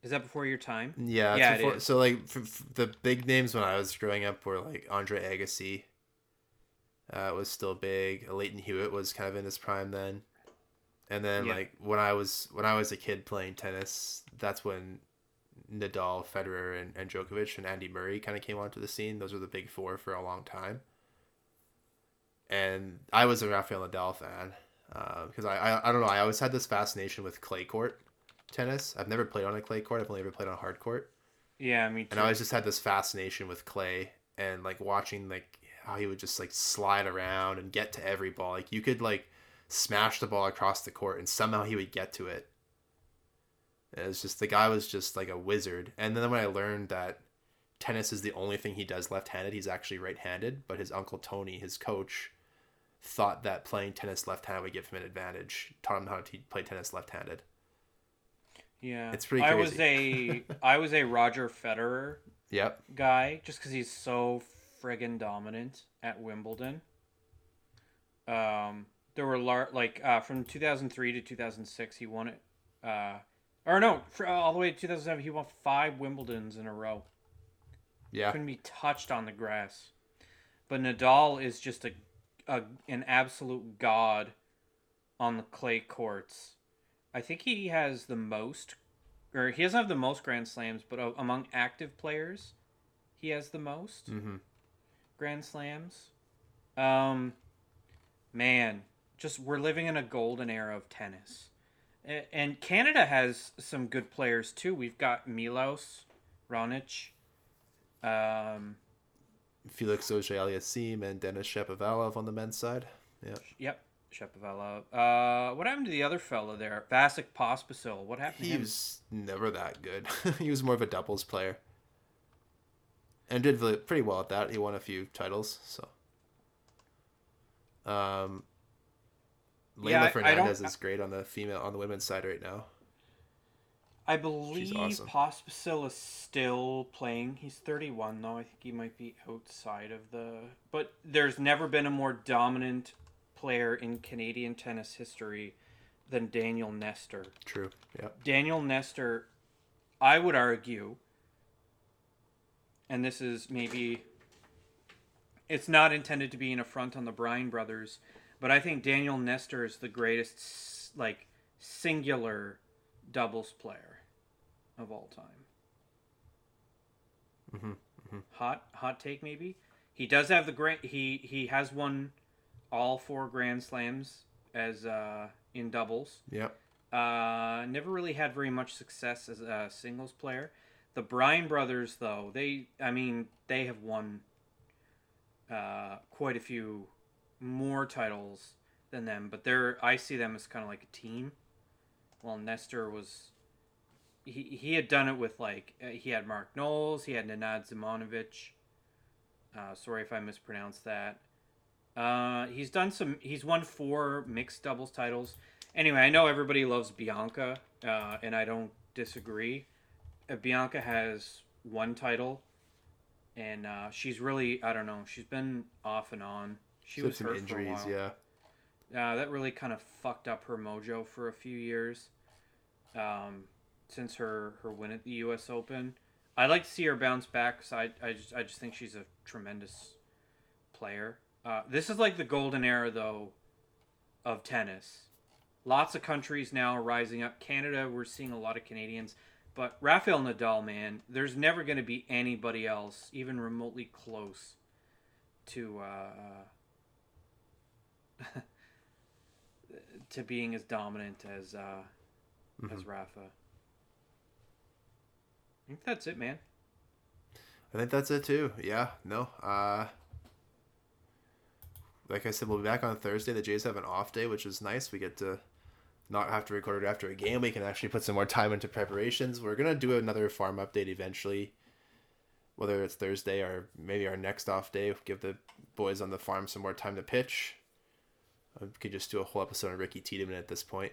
Is that before your time? Yeah, Yeah, before, so like f- f- the big names when I was growing up were like Andre Agassi. Uh, was still big. Lleyton Hewitt was kind of in his prime then, and then Yeah. like when I was when I was a kid playing tennis, that's when Nadal, Federer, and, and Djokovic, and Andy Murray kind of came onto the scene. Those were the big four for a long time. And I was a Rafael Nadal fan because uh, I, I I don't know I always had this fascination with clay court tennis. I've never played on a clay court. I've only ever played on a hard court. Yeah, me too. And I always just had this fascination with clay and like watching like how he would just like slide around and get to every ball. Like you could like smash the ball across the court and somehow he would get to it. It was just the guy was just like a wizard. And then when I learned that tennis is the only thing he does left-handed, he's actually right-handed, but his uncle Tony, his coach, thought that playing tennis left-handed would give him an advantage. Taught him how to play tennis left-handed. Yeah, It's pretty I was a I was a Roger Federer (laughs) Yep. guy just because he's so friggin' dominant at Wimbledon. Um, there were lar- like uh, from 2003 to 2006, he won it. Uh, or no, for, all the way to 2007, he won five Wimbledons in a row. Yeah. Couldn't be touched on the grass. But Nadal is just a, a an absolute god on the clay courts. I think he has the most, or he doesn't have the most Grand Slams, but a- among active players, he has the most Mm-hmm. Grand Slams. Um, man, just we're living in a golden era of tennis, and Canada has some good players too. We've got Milos, Raonic, um, Felix Auger-Aliassime and Denis Shapovalov on the men's side. Yeah. Yep, Shapovalov. Uh, what happened to the other fella there? Vasek Pospisil. What happened to He was never that good. (laughs) he was more of a doubles player. And did pretty well at that. He won a few titles, so. Um, Leylah Yeah, I- I don't- Fernandez is great on the female on the women's side right now. I believe awesome. Pospisil is still playing. He's 31 though. I think he might be outside of the. But there's never been a more dominant player in Canadian tennis history than Daniel Nestor. True. Yeah. Daniel Nestor, I would argue, and this is maybe, it's not intended to be an affront on the Bryan brothers, but I think Daniel Nestor is the greatest, like, singular doubles player of all time. Mhm, Hot, hot take maybe. He does have the grand. He he has won all four Grand Slams as uh, in doubles. Yep. Uh, never really had very much success as a singles player. The Bryan brothers, though, they, I mean, they have won uh, quite a few more titles than them, but they're, I see them as kind of like a team. While Nestor was, he, he had done it with like, uh, he had Mark Knowles, he had Nenad Zimonovic. Uh, sorry if I mispronounced that. Uh, he's done some, he's won four mixed doubles titles. Anyway, I know everybody loves Bianca, uh, and I don't disagree. Uh, Bianca has one title, and uh, she's really I don't know. She's been off and on. She She was some injuries. for a while. Yeah. Uh, that really kind of fucked up her mojo for a few years. Um, since her her win at the U.S. Open, I'd like to see her bounce back. Cause I I just I just think she's a tremendous player. Uh, this is like the golden era though of tennis. Lots of countries now are rising up. Canada, we're seeing a lot of Canadians. But Rafael Nadal, man, there's never going to be anybody else, even remotely close to uh, (laughs) to being as dominant as uh, as Rafa. I think that's it, man. I think that's it too. Yeah. No. Uh. Like I said, we'll be back on Thursday. The Jays have an off day, which is nice. We get to not have to record it after a game. We can actually put some more time into preparations. We're gonna do another farm update eventually, whether it's Thursday or maybe our next off day. Give the boys on the farm some more time to pitch. I could just do a whole episode on Ricky Tiedemann at this point.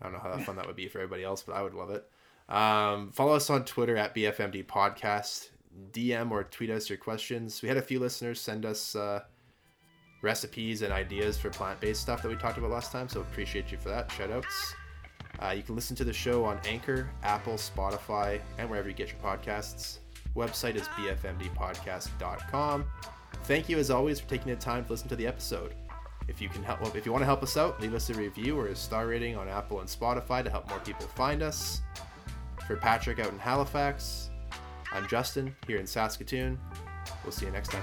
I don't know how fun that would be for everybody else, but I would love it. Um, follow us on Twitter at BFMD Podcast. DM or tweet us your questions. We had a few listeners send us uh, recipes and ideas for plant based stuff that we talked about last time, so appreciate you for that. Shout outs. Uh, you can listen to the show on Anchor, Apple, Spotify, and wherever you get your podcasts. Website is bfmdpodcast.com. Thank you as always for taking the time to listen to the episode. If you can help, if you want to help us out, leave us a review or a star rating on Apple and Spotify to help more people find us. For Patrick out in Halifax, I'm Justin here in Saskatoon. We'll see you next time.